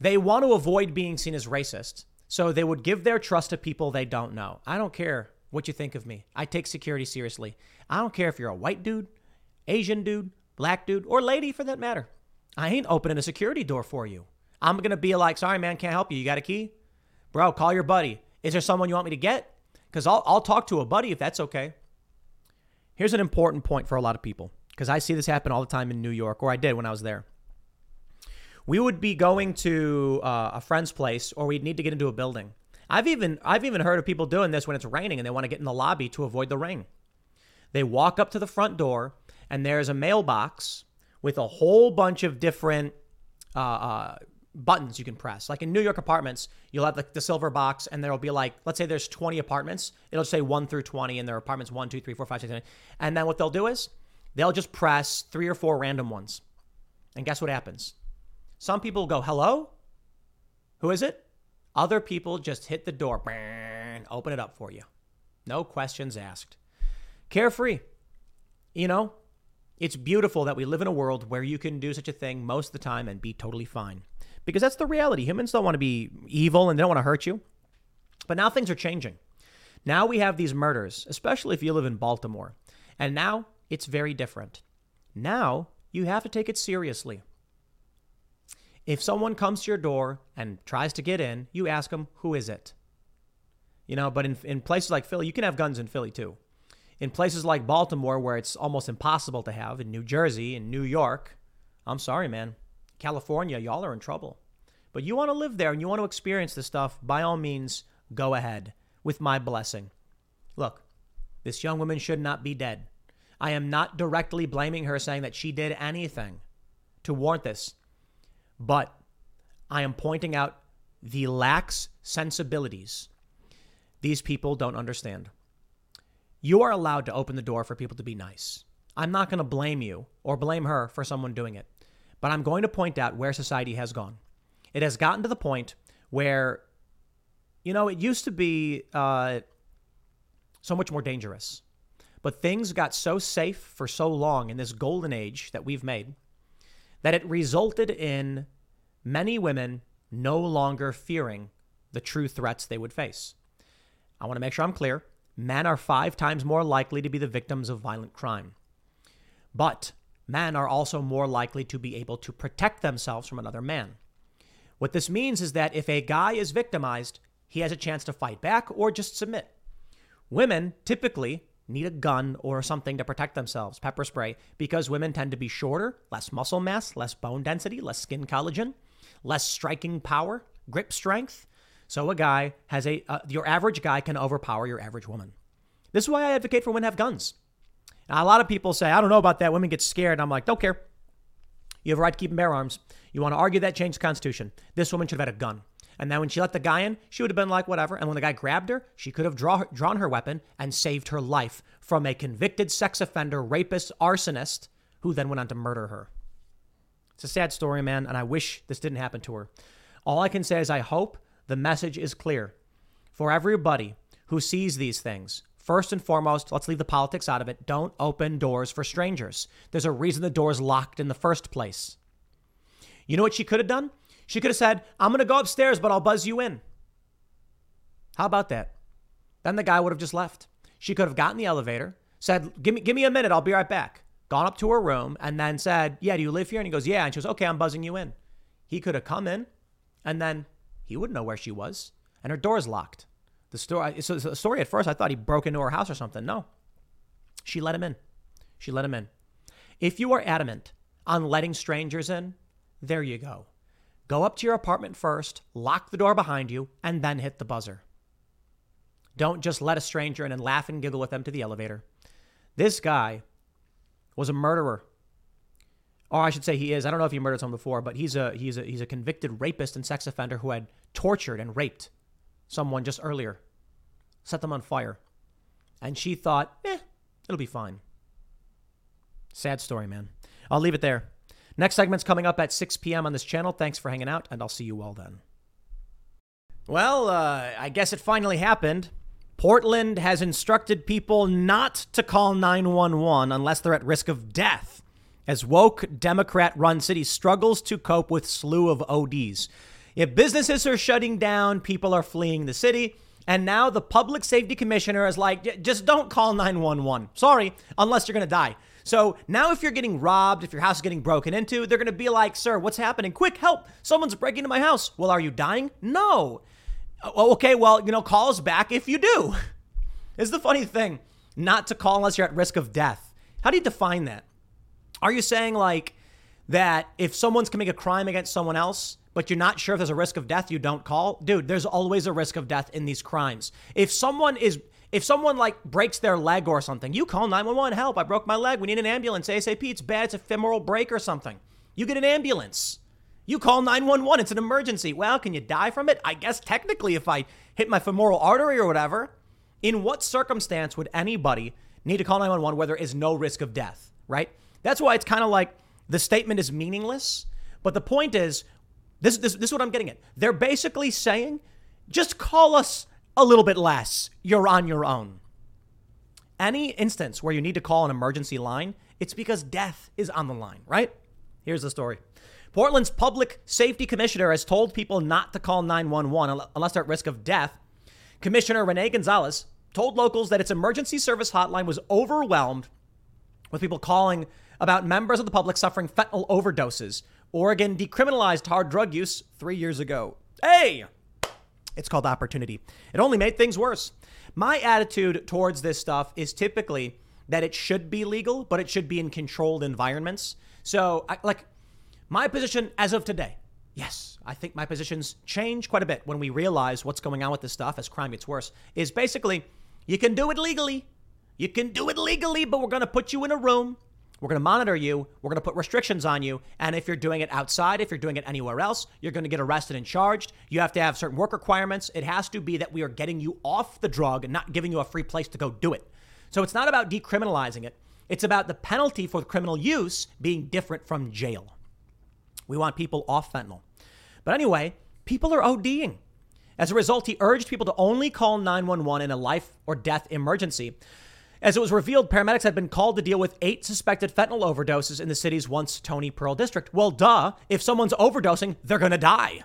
They want to avoid being seen as racist, so they would give their trust to people they don't know. I don't care what you think of me. I take security seriously. I don't care if you're a white dude, Asian dude, black dude, or lady for that matter. I ain't opening a security door for you. I'm going to be like, sorry, man, can't help you. You got a key? Bro, call your buddy. Is there someone you want me to get? Because I'll, I'll talk to a buddy if that's okay. Here's an important point for a lot of people because I see this happen all the time in New York, or I did when I was there. We would be going to uh, a friend's place, or we'd need to get into a building. I've even I've even heard of people doing this when it's raining and they want to get in the lobby to avoid the rain. They walk up to the front door, and there's a mailbox with a whole bunch of different uh, uh, buttons you can press. Like in New York apartments, you'll have the, the, silver box, and there'll be like, let's say there's 20 apartments. It'll say 1 through 20, and there are apartments 1, 2, 3, 4, 5, 6, 7. And then what they'll do is They'll just press three or four random ones. And guess what happens? Some people go, hello? Who is it? Other people just hit the door and open it up for you. No questions asked. Carefree. You know, it's beautiful that we live in a world where you can do such a thing most of the time and be totally fine. Because that's the reality. Humans don't want to be evil and they don't want to hurt you. But now things are changing. Now we have these murders, especially if you live in Baltimore. And now it's very different. Now you have to take it seriously. If someone comes to your door and tries to get in, you ask them, who is it? You know, but in, in places like Philly, you can have guns in Philly too. In places like Baltimore, where it's almost impossible to have, in New Jersey, in New York, I'm sorry, man. California, y'all are in trouble. But you want to live there and you want to experience this stuff, by all means, go ahead with my blessing. Look, this young woman should not be dead. I am not directly blaming her saying that she did anything to warrant this, but I am pointing out the lax sensibilities these people don't understand. You are allowed to open the door for people to be nice. I'm not going to blame you or blame her for someone doing it, but I'm going to point out where society has gone. It has gotten to the point where, you know, it used to be uh, so much more dangerous. But things got so safe for so long in this golden age that we've made that it resulted in many women no longer fearing the true threats they would face. I want to make sure I'm clear. Men are five times more likely to be the victims of violent crime. But men are also more likely to be able to protect themselves from another man. What this means is that if a guy is victimized, he has a chance to fight back or just submit. Women typically need a gun or something to protect themselves, pepper spray, because women tend to be shorter, less muscle mass, less bone density, less skin collagen, less striking power, grip strength. So a guy has a, uh, your average guy can overpower your average woman. This is why I advocate for women have guns. Now, a lot of people say, I don't know about that. Women get scared. I'm like, don't care. You have a right to keep and bear arms. You want to argue that change the Constitution. This woman should have had a gun. And then when she let the guy in, she would have been like, whatever. And when the guy grabbed her, she could have draw, drawn her weapon and saved her life from a convicted sex offender, rapist, arsonist who then went on to murder her. It's a sad story, man, and I wish this didn't happen to her. All I can say is I hope the message is clear for everybody who sees these things. First and foremost, let's leave the politics out of it. Don't open doors for strangers. There's a reason the door's locked in the first place. You know what she could have done? She could have said, I'm going to go upstairs, but I'll buzz you in. How about that? Then the guy would have just left. She could have gotten the elevator, said, give me, give me a minute, I'll be right back. Gone up to her room and then said, Yeah, do you live here? And he goes, Yeah. And she goes, Okay, I'm buzzing you in. He could have come in and then he wouldn't know where she was. And her door's locked. The story, so the story at first, I thought he broke into her house or something. No. She let him in. She let him in. If you are adamant on letting strangers in, there you go. Go up to your apartment first, lock the door behind you, and then hit the buzzer. Don't just let a stranger in and laugh and giggle with them to the elevator. This guy was a murderer. Or I should say he is. I don't know if he murdered someone before, but he's a he's a he's a convicted rapist and sex offender who had tortured and raped someone just earlier. Set them on fire. And she thought, eh, it'll be fine. Sad story, man. I'll leave it there. Next segment's coming up at 6 p.m. on this channel. Thanks for hanging out, and I'll see you all then. Well, uh, I guess it finally happened. Portland has instructed people not to call 911 unless they're at risk of death, as woke Democrat run city struggles to cope with slew of ODs. If businesses are shutting down, people are fleeing the city. And now the public safety commissioner is like, just don't call 911. Sorry, unless you're going to die. So now, if you're getting robbed, if your house is getting broken into, they're going to be like, Sir, what's happening? Quick, help! Someone's breaking into my house. Well, are you dying? No. Oh, okay, well, you know, call us back if you do. Is the funny thing not to call unless you're at risk of death. How do you define that? Are you saying like that if someone's committing a crime against someone else, but you're not sure if there's a risk of death, you don't call? Dude, there's always a risk of death in these crimes. If someone is if someone like breaks their leg or something, you call 911 help. I broke my leg. We need an ambulance. ASAP. It's bad. It's a femoral break or something. You get an ambulance. You call 911. It's an emergency. Well, can you die from it? I guess technically if I hit my femoral artery or whatever. In what circumstance would anybody need to call 911 where there is no risk of death, right? That's why it's kind of like the statement is meaningless. But the point is, this, this, this is what I'm getting at. They're basically saying, just call us a little bit less. You're on your own. Any instance where you need to call an emergency line, it's because death is on the line, right? Here's the story. Portland's public safety commissioner has told people not to call 911 unless they're at risk of death. Commissioner Rene Gonzalez told locals that its emergency service hotline was overwhelmed with people calling about members of the public suffering fentanyl overdoses. Oregon decriminalized hard drug use three years ago. Hey! It's called opportunity. It only made things worse. My attitude towards this stuff is typically that it should be legal, but it should be in controlled environments. So, I, like, my position as of today, yes, I think my positions change quite a bit when we realize what's going on with this stuff as crime gets worse, is basically you can do it legally. You can do it legally, but we're going to put you in a room. We're going to monitor you. We're going to put restrictions on you. And if you're doing it outside, if you're doing it anywhere else, you're going to get arrested and charged. You have to have certain work requirements. It has to be that we are getting you off the drug and not giving you a free place to go do it. So it's not about decriminalizing it, it's about the penalty for criminal use being different from jail. We want people off fentanyl. But anyway, people are ODing. As a result, he urged people to only call 911 in a life or death emergency. As it was revealed, paramedics had been called to deal with eight suspected fentanyl overdoses in the city's once Tony Pearl district. Well, duh, if someone's overdosing, they're going to die.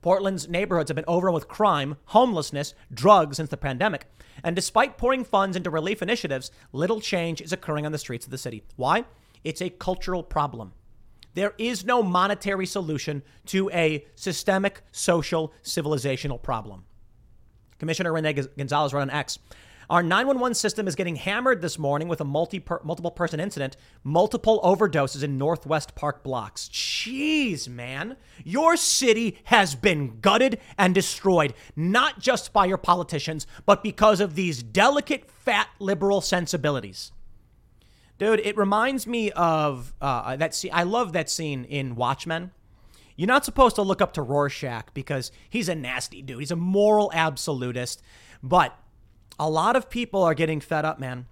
Portland's neighborhoods have been overrun with crime, homelessness, drugs since the pandemic. And despite pouring funds into relief initiatives, little change is occurring on the streets of the city. Why? It's a cultural problem. There is no monetary solution to a systemic, social, civilizational problem. Commissioner Rene Gonzalez wrote on X. Our 911 system is getting hammered this morning with a multi multiple person incident, multiple overdoses in Northwest Park blocks. Jeez, man. Your city has been gutted and destroyed, not just by your politicians, but because of these delicate, fat liberal sensibilities. Dude, it reminds me of uh, that scene. I love that scene in Watchmen. You're not supposed to look up to Rorschach because he's a nasty dude. He's a moral absolutist. But a lot of people are getting fed up, man.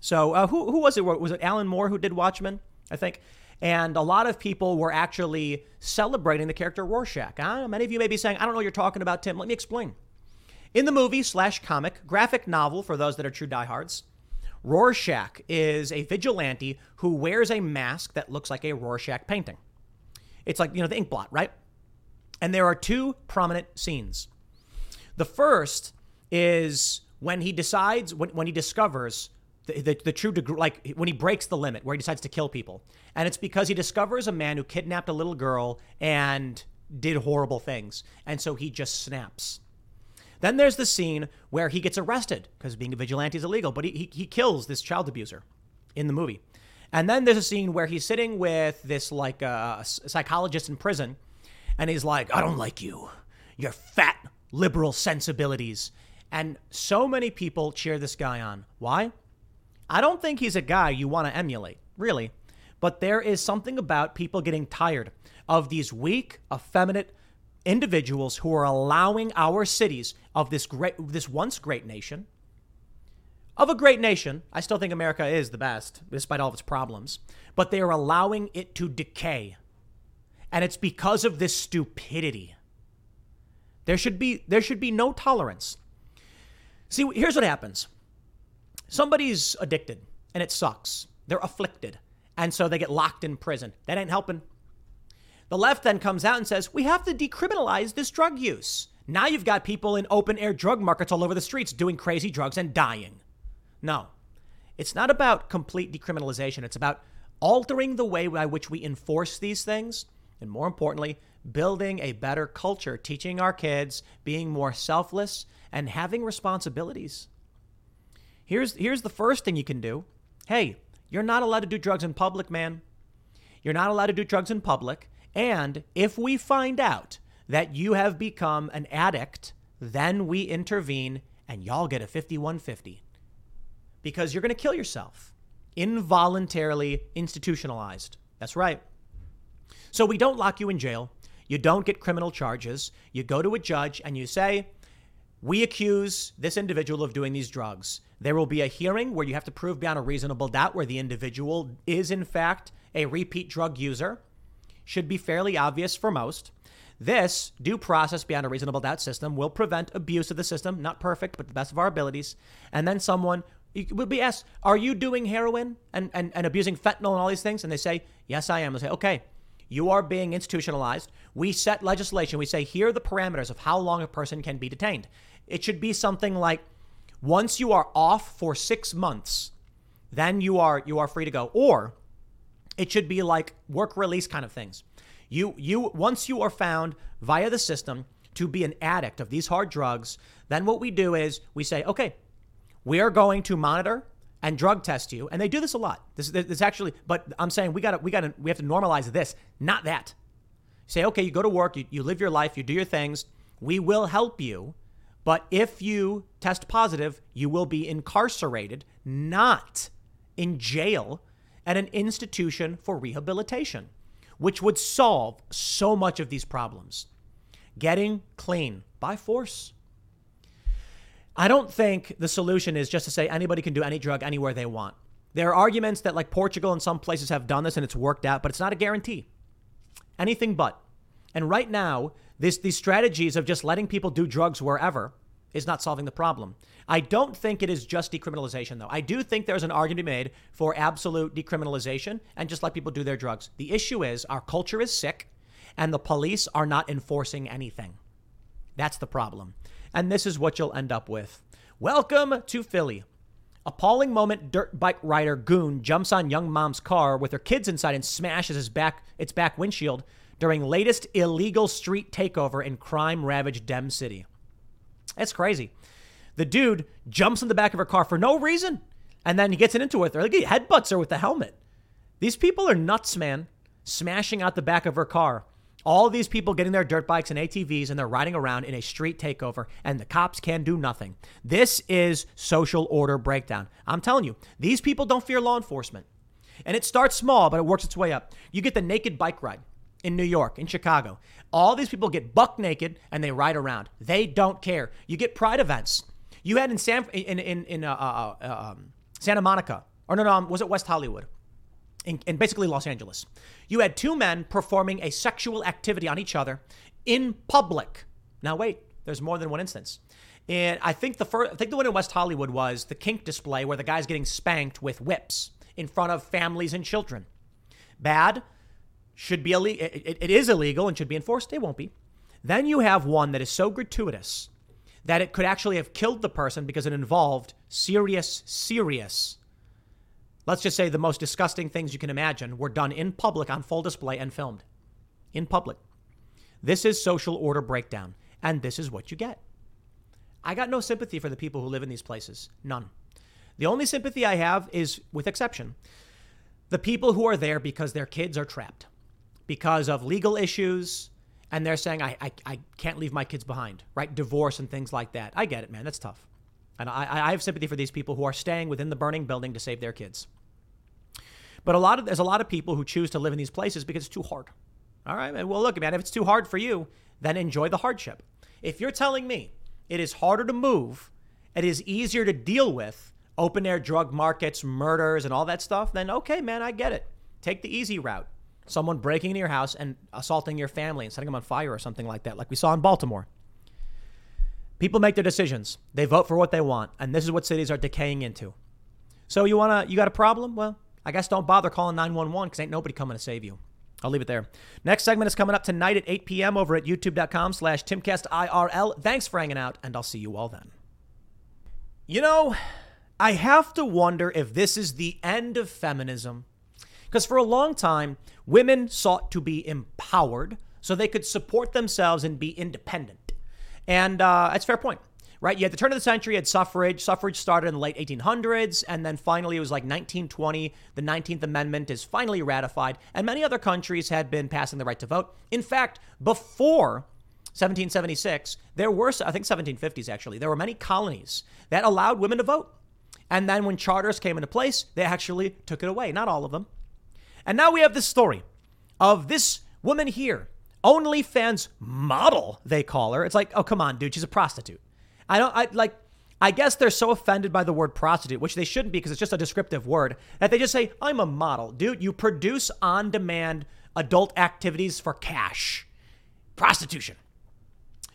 So uh, who, who was it? Was it Alan Moore who did Watchmen? I think. And a lot of people were actually celebrating the character Rorschach. Uh, many of you may be saying, I don't know what you're talking about, Tim. Let me explain. In the movie slash comic, graphic novel for those that are true diehards, Rorschach is a vigilante who wears a mask that looks like a Rorschach painting. It's like, you know, the ink blot, right? And there are two prominent scenes. The first is when he decides, when, when he discovers the, the, the true degree, like when he breaks the limit, where he decides to kill people. And it's because he discovers a man who kidnapped a little girl and did horrible things. And so he just snaps. Then there's the scene where he gets arrested because being a vigilante is illegal, but he, he, he kills this child abuser in the movie. And then there's a scene where he's sitting with this like uh, psychologist in prison, and he's like, "I don't like you, your fat liberal sensibilities." And so many people cheer this guy on. Why? I don't think he's a guy you want to emulate, really. But there is something about people getting tired of these weak, effeminate, individuals who are allowing our cities of this great this once great nation of a great nation i still think america is the best despite all of its problems but they are allowing it to decay and it's because of this stupidity there should be there should be no tolerance see here's what happens somebody's addicted and it sucks they're afflicted and so they get locked in prison that ain't helping the left then comes out and says, we have to decriminalize this drug use. Now you've got people in open air drug markets all over the streets doing crazy drugs and dying. No, it's not about complete decriminalization. It's about altering the way by which we enforce these things. And more importantly, building a better culture, teaching our kids being more selfless and having responsibilities. Here's, here's the first thing you can do. Hey, you're not allowed to do drugs in public, man. You're not allowed to do drugs in public. And if we find out that you have become an addict, then we intervene and y'all get a 5150 because you're going to kill yourself. Involuntarily institutionalized. That's right. So we don't lock you in jail. You don't get criminal charges. You go to a judge and you say, we accuse this individual of doing these drugs. There will be a hearing where you have to prove beyond a reasonable doubt where the individual is, in fact, a repeat drug user. Should be fairly obvious for most. This due process beyond a reasonable doubt system will prevent abuse of the system, not perfect, but the best of our abilities. And then someone will be asked, Are you doing heroin and, and, and abusing fentanyl and all these things? And they say, Yes, I am. They say, Okay, you are being institutionalized. We set legislation. We say, Here are the parameters of how long a person can be detained. It should be something like once you are off for six months, then you are you are free to go. Or it should be like work release kind of things. You you once you are found via the system to be an addict of these hard drugs, then what we do is we say, okay, we are going to monitor and drug test you, and they do this a lot. This, this actually, but I'm saying we got to we got to we have to normalize this, not that. Say, okay, you go to work, you, you live your life, you do your things. We will help you but if you test positive, you will be incarcerated, not in jail at an institution for rehabilitation, which would solve so much of these problems. Getting clean by force. I don't think the solution is just to say anybody can do any drug anywhere they want. There are arguments that, like Portugal and some places, have done this and it's worked out, but it's not a guarantee. Anything but. And right now, this, these strategies of just letting people do drugs wherever is not solving the problem. I don't think it is just decriminalization, though. I do think there's an argument made for absolute decriminalization and just let people do their drugs. The issue is our culture is sick and the police are not enforcing anything. That's the problem. And this is what you'll end up with. Welcome to Philly. Appalling moment dirt bike rider goon jumps on young mom's car with her kids inside and smashes his back its back windshield during latest illegal street takeover in crime ravaged Dem City. That's crazy. The dude jumps in the back of her car for no reason, and then he gets into it with her. Like he headbutts her with the helmet. These people are nuts, man. Smashing out the back of her car. All these people getting their dirt bikes and ATVs and they're riding around in a street takeover, and the cops can do nothing. This is social order breakdown. I'm telling you, these people don't fear law enforcement. And it starts small, but it works its way up. You get the naked bike ride in New York, in Chicago. All these people get buck naked and they ride around. They don't care. You get pride events. You had in San in in, in uh, uh, uh, um, Santa Monica, or no, no, um, was it West Hollywood? In, in basically Los Angeles, you had two men performing a sexual activity on each other in public. Now wait, there's more than one instance. And I think the first, I think the one in West Hollywood was the kink display where the guy's getting spanked with whips in front of families and children. Bad should be illegal. It, it is illegal and should be enforced. It won't be. Then you have one that is so gratuitous that it could actually have killed the person because it involved serious, serious, let's just say the most disgusting things you can imagine were done in public on full display and filmed. In public. This is social order breakdown, and this is what you get. I got no sympathy for the people who live in these places. None. The only sympathy I have is, with exception, the people who are there because their kids are trapped because of legal issues. And they're saying, I, I, I can't leave my kids behind, right? Divorce and things like that. I get it, man. That's tough. And I, I have sympathy for these people who are staying within the burning building to save their kids. But a lot of there's a lot of people who choose to live in these places because it's too hard. All right. Well, look, man, if it's too hard for you, then enjoy the hardship. If you're telling me it is harder to move, it is easier to deal with open air drug markets, murders, and all that stuff, then okay, man, I get it. Take the easy route someone breaking into your house and assaulting your family and setting them on fire or something like that, like we saw in Baltimore. People make their decisions. They vote for what they want, and this is what cities are decaying into. So you wanna you got a problem? Well, I guess don't bother calling 911 because ain't nobody coming to save you. I'll leave it there. Next segment is coming up tonight at 8 p.m. over at youtube.com slash timcastirl. Thanks for hanging out, and I'll see you all then. You know, I have to wonder if this is the end of feminism because for a long time, women sought to be empowered so they could support themselves and be independent. And uh, that's fair point, right? You had the turn of the century, you had suffrage. Suffrage started in the late 1800s, and then finally it was like 1920. The 19th Amendment is finally ratified, and many other countries had been passing the right to vote. In fact, before 1776, there were, I think 1750s actually, there were many colonies that allowed women to vote. And then when charters came into place, they actually took it away. Not all of them, and now we have this story of this woman here, OnlyFans model, they call her. It's like, oh, come on, dude, she's a prostitute. I don't, I like, I guess they're so offended by the word prostitute, which they shouldn't be because it's just a descriptive word, that they just say, I'm a model. Dude, you produce on demand adult activities for cash. Prostitution.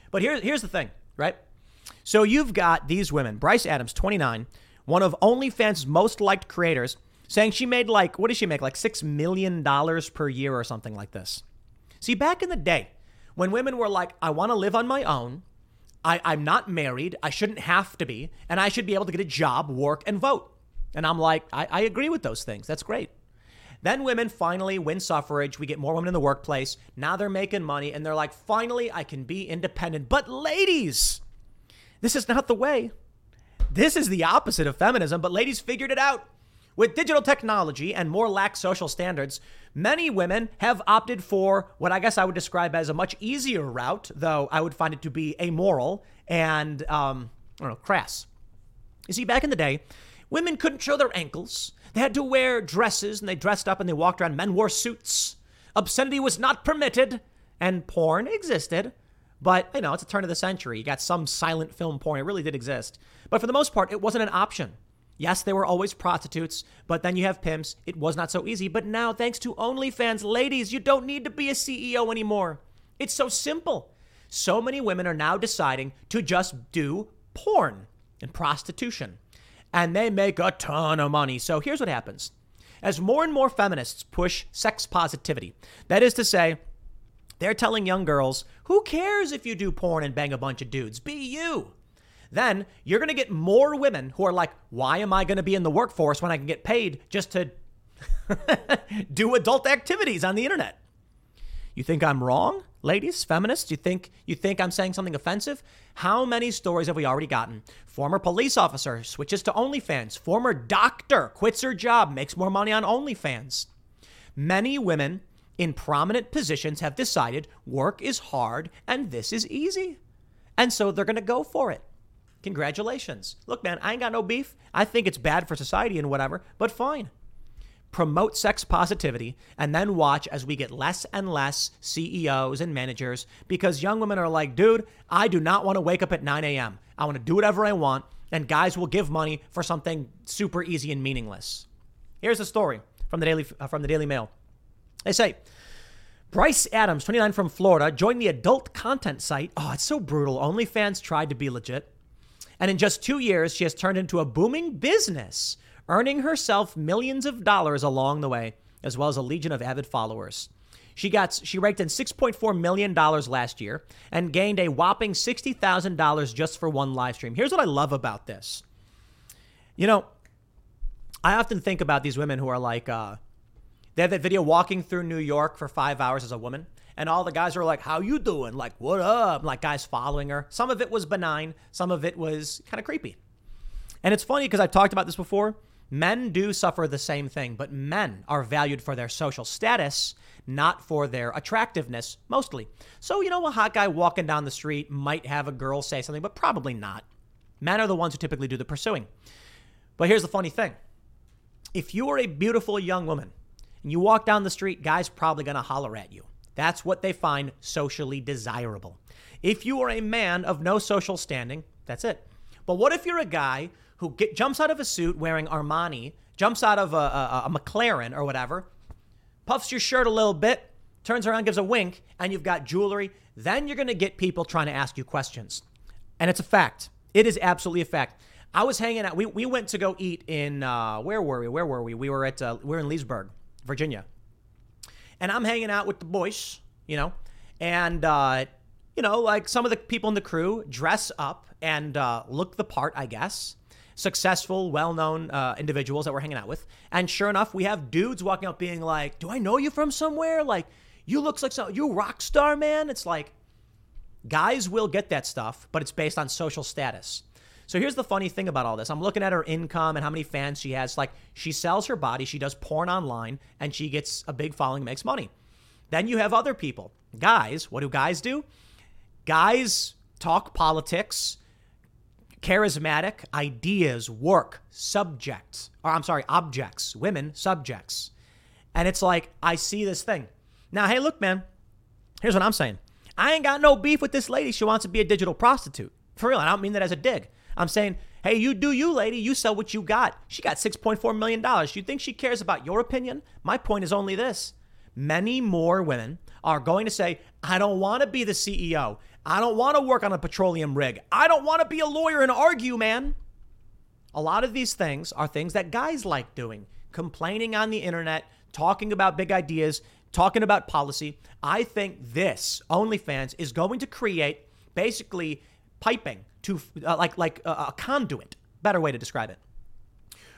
But here, here's the thing, right? So you've got these women, Bryce Adams, 29, one of OnlyFans' most liked creators, saying she made like, what did she make? Like $6 million per year or something like this. See, back in the day, when women were like, I want to live on my own, I, I'm not married, I shouldn't have to be, and I should be able to get a job, work, and vote. And I'm like, I, I agree with those things. That's great. Then women finally win suffrage. We get more women in the workplace. Now they're making money and they're like, finally, I can be independent. But ladies, this is not the way. This is the opposite of feminism, but ladies figured it out. With digital technology and more lax social standards, many women have opted for what I guess I would describe as a much easier route, though I would find it to be amoral and, um, I don't know, crass. You see, back in the day, women couldn't show their ankles. They had to wear dresses and they dressed up and they walked around. Men wore suits. Obscenity was not permitted, and porn existed. But, you know, it's a turn of the century. You got some silent film porn. It really did exist. But for the most part, it wasn't an option. Yes, there were always prostitutes, but then you have pimps. It was not so easy. But now, thanks to OnlyFans, ladies, you don't need to be a CEO anymore. It's so simple. So many women are now deciding to just do porn and prostitution. And they make a ton of money. So here's what happens as more and more feminists push sex positivity, that is to say, they're telling young girls, who cares if you do porn and bang a bunch of dudes? Be you. Then you're going to get more women who are like, why am I going to be in the workforce when I can get paid just to do adult activities on the internet? You think I'm wrong, ladies, feminists? You think you think I'm saying something offensive? How many stories have we already gotten? Former police officer switches to OnlyFans. Former doctor quits her job, makes more money on OnlyFans. Many women in prominent positions have decided work is hard and this is easy. And so they're going to go for it. Congratulations. Look, man, I ain't got no beef. I think it's bad for society and whatever, but fine. Promote sex positivity and then watch as we get less and less CEOs and managers because young women are like, dude, I do not want to wake up at 9 a.m. I want to do whatever I want, and guys will give money for something super easy and meaningless. Here's a story from the Daily, uh, from the Daily Mail. They say, Bryce Adams, 29 from Florida, joined the adult content site. Oh, it's so brutal. OnlyFans tried to be legit. And in just two years, she has turned into a booming business, earning herself millions of dollars along the way, as well as a legion of avid followers. She got she raked in 6.4 million dollars last year and gained a whopping $60,000 just for one live stream. Here's what I love about this. You know, I often think about these women who are like uh, they have that video walking through New York for five hours as a woman. And all the guys are like, how you doing? Like, what up? Like guys following her. Some of it was benign. Some of it was kind of creepy. And it's funny because I've talked about this before. Men do suffer the same thing, but men are valued for their social status, not for their attractiveness, mostly. So, you know, a hot guy walking down the street might have a girl say something, but probably not. Men are the ones who typically do the pursuing. But here's the funny thing if you are a beautiful young woman and you walk down the street, guys probably gonna holler at you. That's what they find socially desirable. If you are a man of no social standing, that's it. But what if you're a guy who get, jumps out of a suit wearing Armani, jumps out of a, a, a McLaren or whatever, puffs your shirt a little bit, turns around, gives a wink, and you've got jewelry, then you're going to get people trying to ask you questions. And it's a fact. It is absolutely a fact. I was hanging out. We, we went to go eat in, uh, where were we? Where were we? We were at, uh, we were in Leesburg. Virginia. And I'm hanging out with the boys, you know, and, uh, you know, like some of the people in the crew dress up and uh, look the part, I guess. Successful, well known uh, individuals that we're hanging out with. And sure enough, we have dudes walking up being like, Do I know you from somewhere? Like, you looks like some, you rock star, man. It's like, guys will get that stuff, but it's based on social status. So here's the funny thing about all this. I'm looking at her income and how many fans she has. Like she sells her body, she does porn online, and she gets a big following, makes money. Then you have other people. Guys, what do guys do? Guys talk politics, charismatic, ideas, work, subjects, or I'm sorry, objects, women, subjects. And it's like, I see this thing. Now, hey, look, man, here's what I'm saying. I ain't got no beef with this lady. She wants to be a digital prostitute. For real. I don't mean that as a dig. I'm saying, hey, you do you, lady. You sell what you got. She got $6.4 million. You think she cares about your opinion? My point is only this many more women are going to say, I don't want to be the CEO. I don't want to work on a petroleum rig. I don't want to be a lawyer and argue, man. A lot of these things are things that guys like doing complaining on the internet, talking about big ideas, talking about policy. I think this OnlyFans is going to create basically piping to uh, like like uh, a conduit, better way to describe it,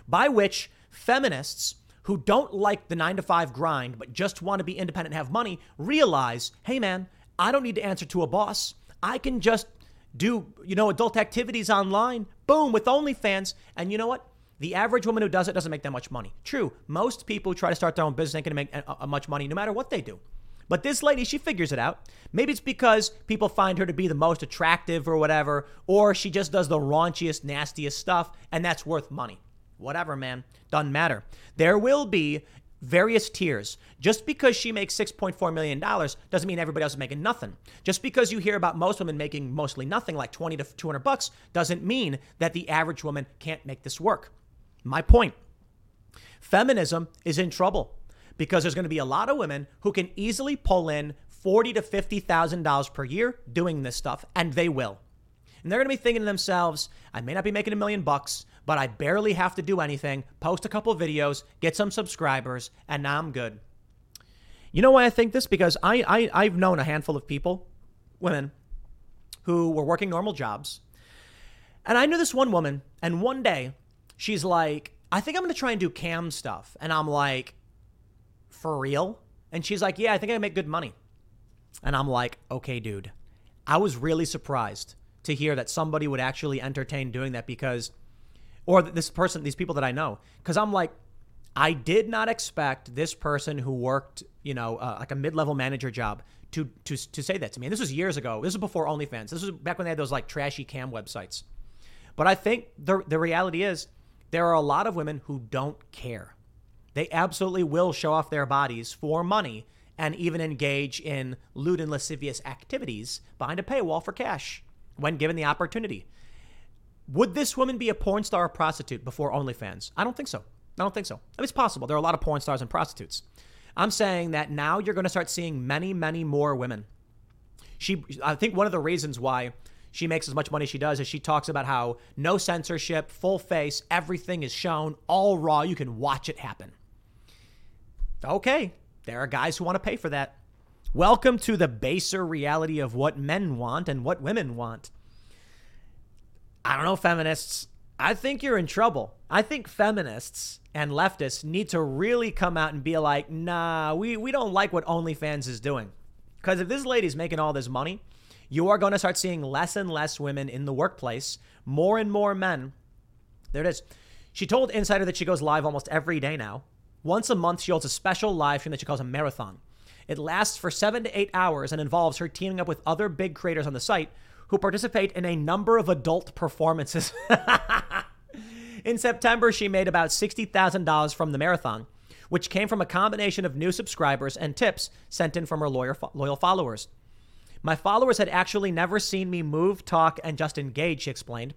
by which feminists who don't like the 9 to 5 grind but just want to be independent and have money realize, "Hey man, I don't need to answer to a boss. I can just do, you know, adult activities online. Boom, with OnlyFans. And you know what? The average woman who does it doesn't make that much money. True, most people who try to start their own business ain't gonna make a, a much money no matter what they do. But this lady, she figures it out. Maybe it's because people find her to be the most attractive or whatever, or she just does the raunchiest, nastiest stuff, and that's worth money. Whatever, man. Doesn't matter. There will be various tiers. Just because she makes $6.4 million doesn't mean everybody else is making nothing. Just because you hear about most women making mostly nothing, like 20 to 200 bucks, doesn't mean that the average woman can't make this work. My point feminism is in trouble because there's going to be a lot of women who can easily pull in forty to fifty thousand dollars per year doing this stuff, and they will. And they're going to be thinking to themselves, I may not be making a million bucks, but I barely have to do anything, post a couple videos, get some subscribers, and now I'm good. You know why I think this? Because I, I, I've known a handful of people, women, who were working normal jobs. And I knew this one woman, and one day she's like, I think I'm to try and do cam stuff. And I'm like, for real? And she's like, yeah, I think I make good money. And I'm like, okay, dude. I was really surprised to hear that somebody would actually entertain doing that because or this person, these people that I know. Because I'm like, I did not expect this person who worked, you know, uh, like a mid-level manager job to to to say that to me. And this was years ago. This was before OnlyFans. This was back when they had those like trashy cam websites. But I think the the reality is there are a lot of women who don't care. They absolutely will show off their bodies for money and even engage in lewd and lascivious activities behind a paywall for cash when given the opportunity. Would this woman be a porn star or prostitute before OnlyFans? I don't think so. I don't think so. I mean, it's possible. There are a lot of porn stars and prostitutes. I'm saying that now you're going to start seeing many, many more women. She, I think one of the reasons why she makes as much money as she does is she talks about how no censorship, full face, everything is shown, all raw. You can watch it happen. Okay, there are guys who want to pay for that. Welcome to the baser reality of what men want and what women want. I don't know, feminists. I think you're in trouble. I think feminists and leftists need to really come out and be like, nah, we, we don't like what OnlyFans is doing. Because if this lady's making all this money, you are going to start seeing less and less women in the workplace, more and more men. There it is. She told Insider that she goes live almost every day now. Once a month, she holds a special live stream that she calls a marathon. It lasts for seven to eight hours and involves her teaming up with other big creators on the site who participate in a number of adult performances. in September, she made about $60,000 from the marathon, which came from a combination of new subscribers and tips sent in from her loyal followers. My followers had actually never seen me move, talk, and just engage, she explained.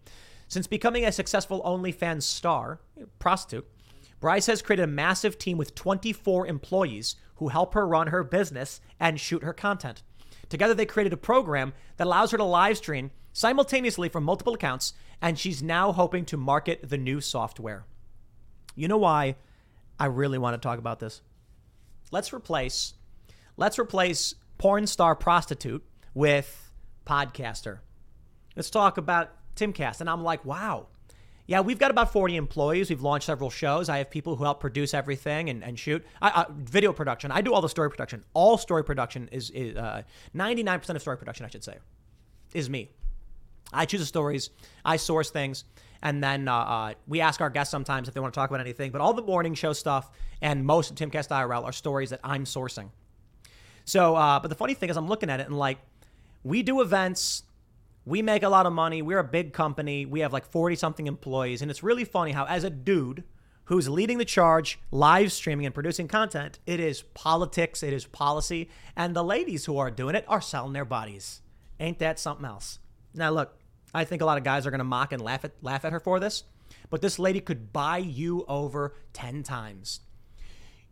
Since becoming a successful OnlyFans star, prostitute, Bryce has created a massive team with 24 employees who help her run her business and shoot her content. Together, they created a program that allows her to live stream simultaneously from multiple accounts, and she's now hoping to market the new software. You know why I really want to talk about this? Let's replace let's replace porn star prostitute with podcaster. Let's talk about Timcast. And I'm like, wow, yeah, we've got about 40 employees. We've launched several shows. I have people who help produce everything and, and shoot. I, uh, video production. I do all the story production. All story production is, is uh, 99% of story production, I should say, is me. I choose the stories, I source things, and then uh, uh, we ask our guests sometimes if they want to talk about anything. But all the morning show stuff and most of Timcast IRL are stories that I'm sourcing. So, uh, but the funny thing is, I'm looking at it and like, we do events we make a lot of money. We're a big company. We have like 40 something employees. And it's really funny how, as a dude who's leading the charge, live streaming and producing content, it is politics, it is policy. And the ladies who are doing it are selling their bodies. Ain't that something else? Now, look, I think a lot of guys are going to mock and laugh at, laugh at her for this, but this lady could buy you over 10 times.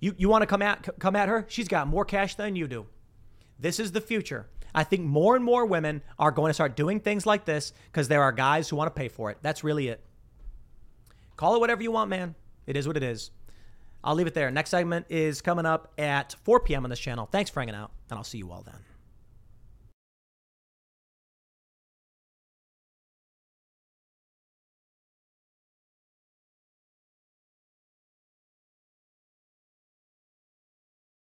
You, you want to come at, come at her? She's got more cash than you do. This is the future. I think more and more women are going to start doing things like this because there are guys who want to pay for it. That's really it. Call it whatever you want, man. It is what it is. I'll leave it there. Next segment is coming up at 4 p.m. on this channel. Thanks for hanging out, and I'll see you all then.